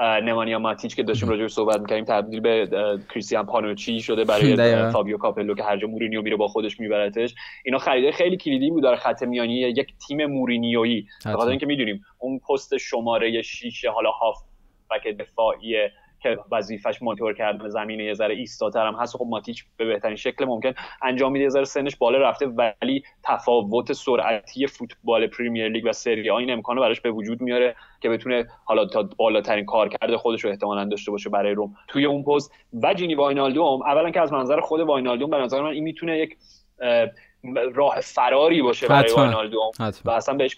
نمانیا ماتیچ که داشتیم راجعش صحبت می‌کردیم تبدیل به کریستیان پانوچی شده برای فابیو کاپلو که هر جا مورینیو میره با خودش میبرتش. اینا خریده خیلی کلیدی بود در خط میانی یک تیم مورینیویی. بخاطر اینکه می‌دونیم اون پست شماره 6 حالا هاف بک دفاعی که وظیفش مونیتور کردن زمین یه ذره ایستاتر هم هست. خب ماتیچ به بهترین شکل ممکن انجام میده. یه ذره سنش بالا رفته ولی تفاوت سرعتی فوتبال پریمیر لیگ و سری آ این امکانو براش به وجود میاره که بتونه حالا تا بالاترین کار کرده خودش رو احتمالا داشته باشه برای روم. توی اون پست و جینی واینالدوم اولا که از منظر خود واینالدوم به نظر من این می‌تونه یک راه فراری باشه برای واینالدوم. و اصلا بهش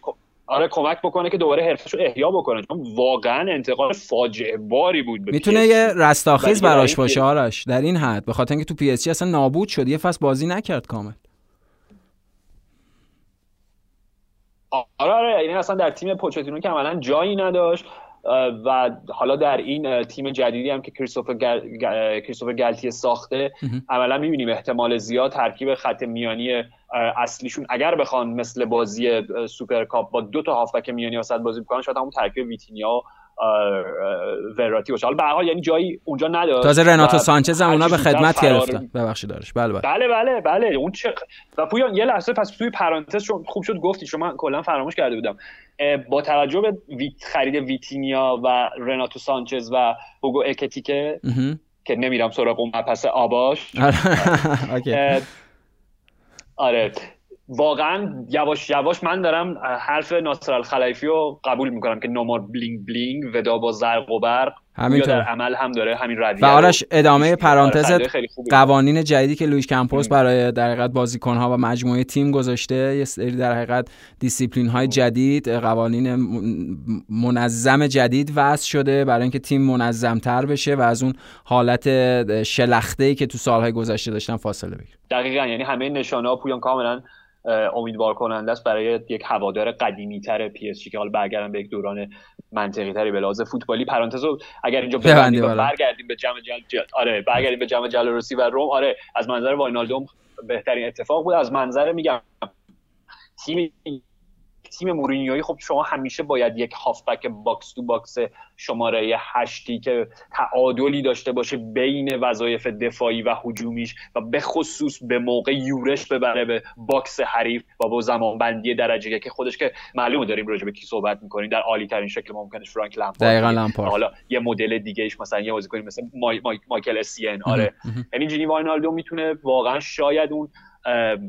آره کمک بکنه که دوباره حرفه‌ش رو احیا بکنه. چون واقعا انتقال فاجعه باری بود می‌تونه یه رستاخیز براش باشه آرش در این حد. به خاطر اینکه تو پی اس اصلا نابود شد. یه فصل بازی نکرد کامل. آره آره. یعنی اصلا در تیم پوچتینو که عملا جایی نداشت. و حالا در این تیم جدیدی هم که کریستوفر, گل... گالتیه ساخته عملا می‌بینیم احتمال زیاد ترکیب خط میانی اصلیشون اگر بخوان مثل بازی سوپرکاپ با دو تا هافبک میانی وسط بازی بکنن شاید همون ترکیب ویتینیا وراتی باشه. حالا به حال یعنی جایی اونجا نداره. تازه رناتو سانچز هم اونا به خدمت گرفتن ببخشید آرش بله بله. بله بله بله. اون چه و پویان یه لحظه پس توی پرانتز شما خوب شد گفتی شما کلا فراموش کرده بودم. با توجه به خرید ویتینیا و رناتو سانچز و هوگو اکتیکه که نمیرم سراغ اون پس آباش. آره. واقعا یواش یواش من دارم حرف ناصر الخلایفی رو قبول می‌کنم که نمار بلینگ بلینگ ودا با زرق و برق همین در عمل هم داره همین رویه و آرش ادامه پرانتز قوانین جدیدی که لویش کمپوس برای در حقیقت بازیکن ها و مجموعه تیم گذاشته یه سری در حقیقت دیسیپلین های جدید قوانین منظم جدید وضع شده برای اینکه تیم منظم تر بشه و از اون حالت شلخته ای که تو سالهای گذشته داشتن فاصله بگیره. دقیقا یعنی همه نشانه ها پویان کاملا امیدوار کننده است برای یک هوادار قدیمی تر پی اس که حالا برگردن به یک دوران منطقی تری به لحاظ فوتبالی. پرانتزو اگر اینجا ببندیم برگردیم به جمع جل آره برگردیم به جمع جالوروسی و روم آره از منظر واینالدوم بهترین اتفاق بود. از منظر میگم تیم تیم مورینیوی خب شما همیشه باید یک هافبک box to box شماره هشتی که تعادلی داشته باشه بین وظایف دفاعی و هجومیش و به خصوص به موقع یورش ببره به box حریف و با زمان بندی درجه یک که خودش که معلومه داریم راجع به کی صحبت می‌کنیم. در عالی ترین شکل ممکنه فرانک لامپارد حالا یه مدل دیگه ایش مثلا یه بازیکن مثل مای... مای... مایکل اسین آره. یعنی جینی واینالدو می‌تونه واقعا شاید اون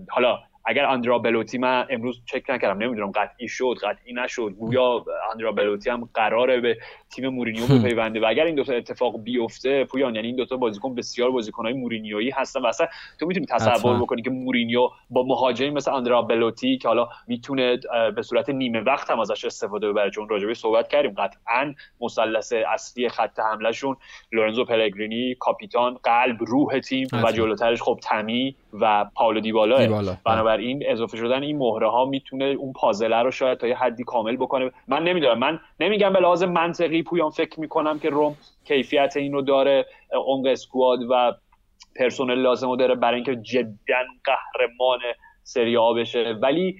حالا اگر اندرا بلوتی من امروز چک نکردم نمی‌دونم قطعی شد قطعی نشد. گویا اندرا بلوتی هم قراره به تیم مورینیو بپیونده و اگر این دو تا اتفاق بیفته پویان یعنی این دو تا بازیکن بسیار بازیکنهای مورینیویی هستن و اصلا تو می‌تونی تصور بکنی که مورینیو با مهاجمی مثل اندرا بلوتی که حالا می‌تونه به صورت نیمه وقت هم ازش استفاده ببره چون راجبه صحبت کردیم. قطعا مثلث اصلی خط حملهشون لورنزو پلگرینی کاپیتان قلب روح تیم و جلوترش خب تمی. و پاولو دیبالا. بنابراین اضافه شدن این مهره ها می‌تونه اون پازله رو شاید تا یه حدی کامل بکنه. من نمی‌دونم. من نمیگم به لحاظ منطقی پویان فکر می‌کنم که روم کیفیت اینو داره عمق اسکواد و پرسنل لازم داره برای اینکه جدا قهرمان سری آ بشه. ولی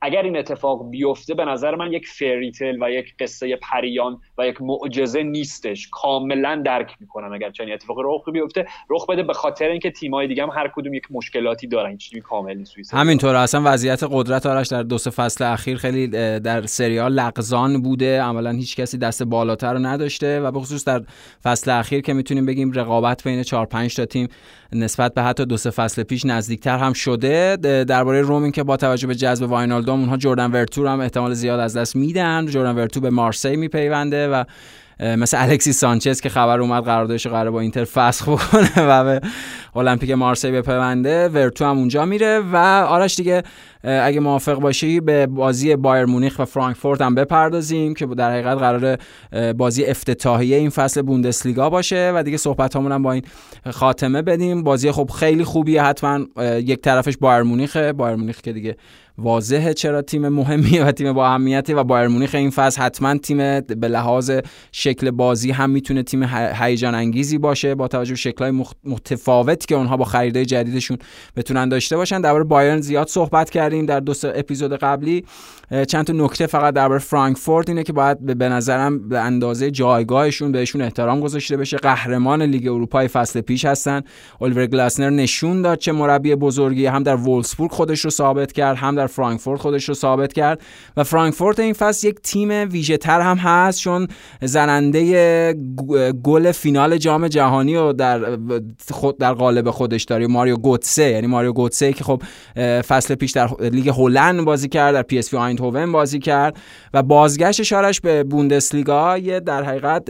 اگر این اتفاق بیفته به نظر من یک فریتل و یک قصه پریان و یک معجزه نیستش. کاملا درک می‌کنم اگر چنین اتفاقی رخ بیفته. رخ بده به خاطر اینکه تیمای دیگه هم هر کدوم یک مشکلاتی دارن. این چیزی کامل نیست همینطور اصلا وضعیت قدرت آرش در دو سه فصل اخیر خیلی در سریال لغزان بوده. عملا هیچ کسی دست بالاتر رو نداشته و به خصوص در فصل اخیر که می‌تونیم بگیم رقابت بین 4 5 تا تیم نسبت به حتی دو سه فصل پیش نزدیکتر هم شده. درباره رومین که با توجه به جذب واینالدوم اونها جردن ورتور هم احتمال زیاد از دست میدن. جردن ورتو به مارسی میپیونده و مثل الکسی سانچز که خبر اومد قراردادش قرار با اینتر فسخ بکنه و به المپیک مارسی بپیونده ورتو هم اونجا میره و آرش دیگه اگه موافق باشی به بازی بایر مونیخ و فرانکفورت هم بپردازیم که در حقیقت قرار بازی افتتاحیه این فصل بوندسلیگا باشه و دیگه صحبت هم با این خاتمه بدیم. بازی خب خیلی خوبیه حتما یک طرفش بایر مونیخه. بایر مونیخ که دیگه واضحه چرا تیم مهمیه و تیم با اهمیتی و بایر مونیخ این فصل حتما تیم به لحاظ شکل بازی هم می‌تونه تیم هیجان انگیزی باشه با توجه به شکل‌های متفاوتی که اونها با خریدای جدیدشون بتونن داشته باشن. درباره بایرن زیاد صحبت کردیم در دو اپیزود قبلی. چند تا نکته فقط درباره فرانکفورت اینه که باید به نظرم به اندازه جایگاهشون بهشون احترام گذاشته بشه. قهرمان لیگ اروپا فصل پیش هستن. الیور گلاسنر نشون داد چه مربی بزرگی هم در وولسبورگ خودش رو ثابت کرد هم در فرانکفورت خودش رو ثابت کرد و فرانکفورت این فصل یک تیم ویژه تر هم هست چون زننده گل فینال جام جهانی رو در خود در قالب خودش داره ماریو گوتسه. یعنی ماریو گوتسه که خب فصل پیش در لیگ هلند بازی کرد در پی اس وی آینتهوون بازی کرد و بازگشت شارش به بوندسلیگا یه در حقیقت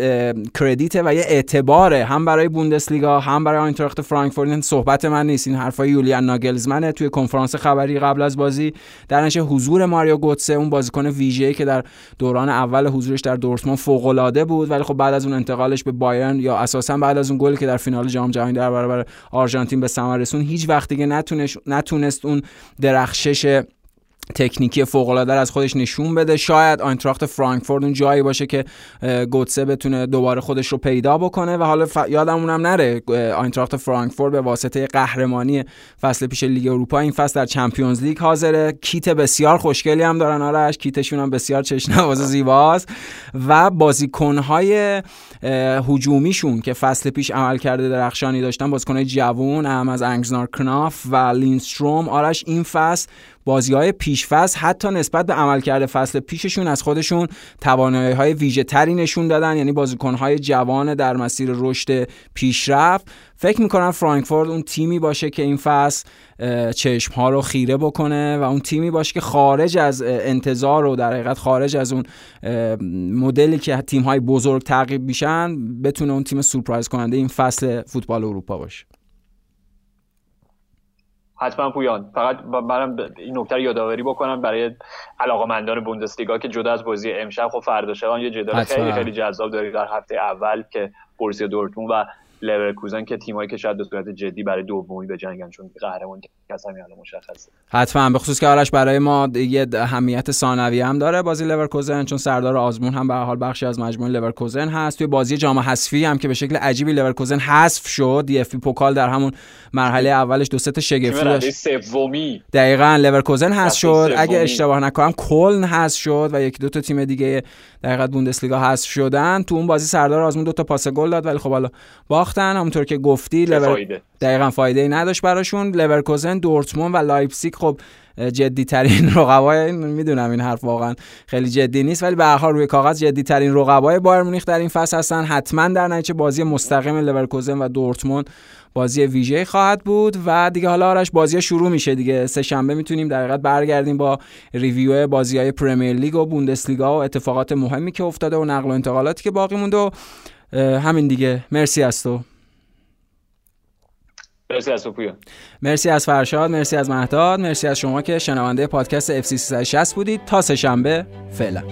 کردیت و یه اعتباره هم برای بوندسلیگا هم برای آینتراخت فرانکفورت صحبت من نیست این حرفای یولیان ناگلزمنه. توی کنفرانس خبری قبل از بازی در نشه حضور ماریو گوتسه اون بازیکن ویژه‌ای که در دوران اول حضورش در دورتموند فوق‌العاده بود ولی خب بعد از اون انتقالش به بایرن یا اساسا بعد از اون گلی که در فینال جام جهانی در برابر آرژانتین به ثمر رسون هیچ وقت دیگه نتونست اون درخشش تکنیکی فوق العاده از خودش نشون بده. شاید آینتراخت فرانکفورت اون جایی باشه که گوتسه بتونه دوباره خودش رو پیدا بکنه و حالا ف... یادمونم نره آینتراخت فرانکفورت به واسطه قهرمانی فصل پیش لیگ اروپا این فصل در چمپیونز لیگ حاضره. کیت بسیار خوشگلی هم دارن آرش. کیتشون هم بسیار چشم‌نواز زیباست. و بازیکنهای هجومیشون که فصل پیش عملکرد درخشانی داشتن بازیکنهای جوون هم از انسگار کناوف و لیندستروم. آرش این فصل بازی های پیشفصل حتی نسبت به عملکرد فصل پیششون از خودشون توانایی های ویژه تری نشون دادن یعنی بازیکن های جوان در مسیر رشد پیشرفت. فکر می‌کنم فرانکفورت اون تیمی باشه که این فصل چشم ها رو خیره بکنه و اون تیمی باشه که خارج از انتظار و در حقیقت خارج از اون مدلی که تیم های بزرگ تعقیب میشن بتونه اون تیم سورپرایز کننده این فصل فوتبال اروپا باشه. حتما پویان. فقط منم این نکته یادآوری بکنم برای علاقمندان بوندسلیگا که جدا از بازی امشب خب فردا یه جدال خیلی خیلی جذاب دارید در هفته اول که بورسیا دورتموند و لورکوزن که تیمایی که شاید به صورت جدی برای دومی بجنگن چون قهرمان کس همین الان مشخصه. حتما به خصوص که آرش برای ما یه اهمیت ثانوی هم داره بازی لورکوزن چون سردار آزمون هم به حال بخشی از مجموعه لورکوزن هست. توی بازی جام حذفی هم که به شکل عجیبی لورکوزن حذف شد دی اف بی پوکال در همون مرحله اولش دو تا شگفتی داشت. سومی. دقیقاً لورکوزن حذف شد. اگه اشتباه نکنم کلن حذف شد و یکی دو تا تیم دیگه در بوندسلیگا حذف شدن. تو اون بازی سردار آزمون دو تا پاس گل داد ولی خب حالا باختن همونطور که گفتی لور... دقیقا فایده ای نداشت براشون. لورکوزن دورتموند و لایپزیگ خب جدی ترین رقبای می‌دونم این حرف واقعا خیلی جدی نیست ولی به هر حال روی کاغذ جدی ترین رقبای بایر مونیخ در این فصل هستن. حتما در نتیجه بازی مستقیم لورکوزن و دورتموند بازی ویژه خواهد بود و دیگه حالا آرش بازی شروع میشه دیگه. سه شنبه می‌تونیم در حقیقت برگردیم با review بازی های پرمیر لیگ و بوندسلیگا و اتفاقات مهمی که افتاده و نقل و انتقالاتی که باقی مونده و همین دیگه. مرسی از تو مرسی از تو مرسی از فرشاد مرسی از مهداد مرسی از شما که شنونده پادکست FC 360 بودید. تا سه شنبه فعلا.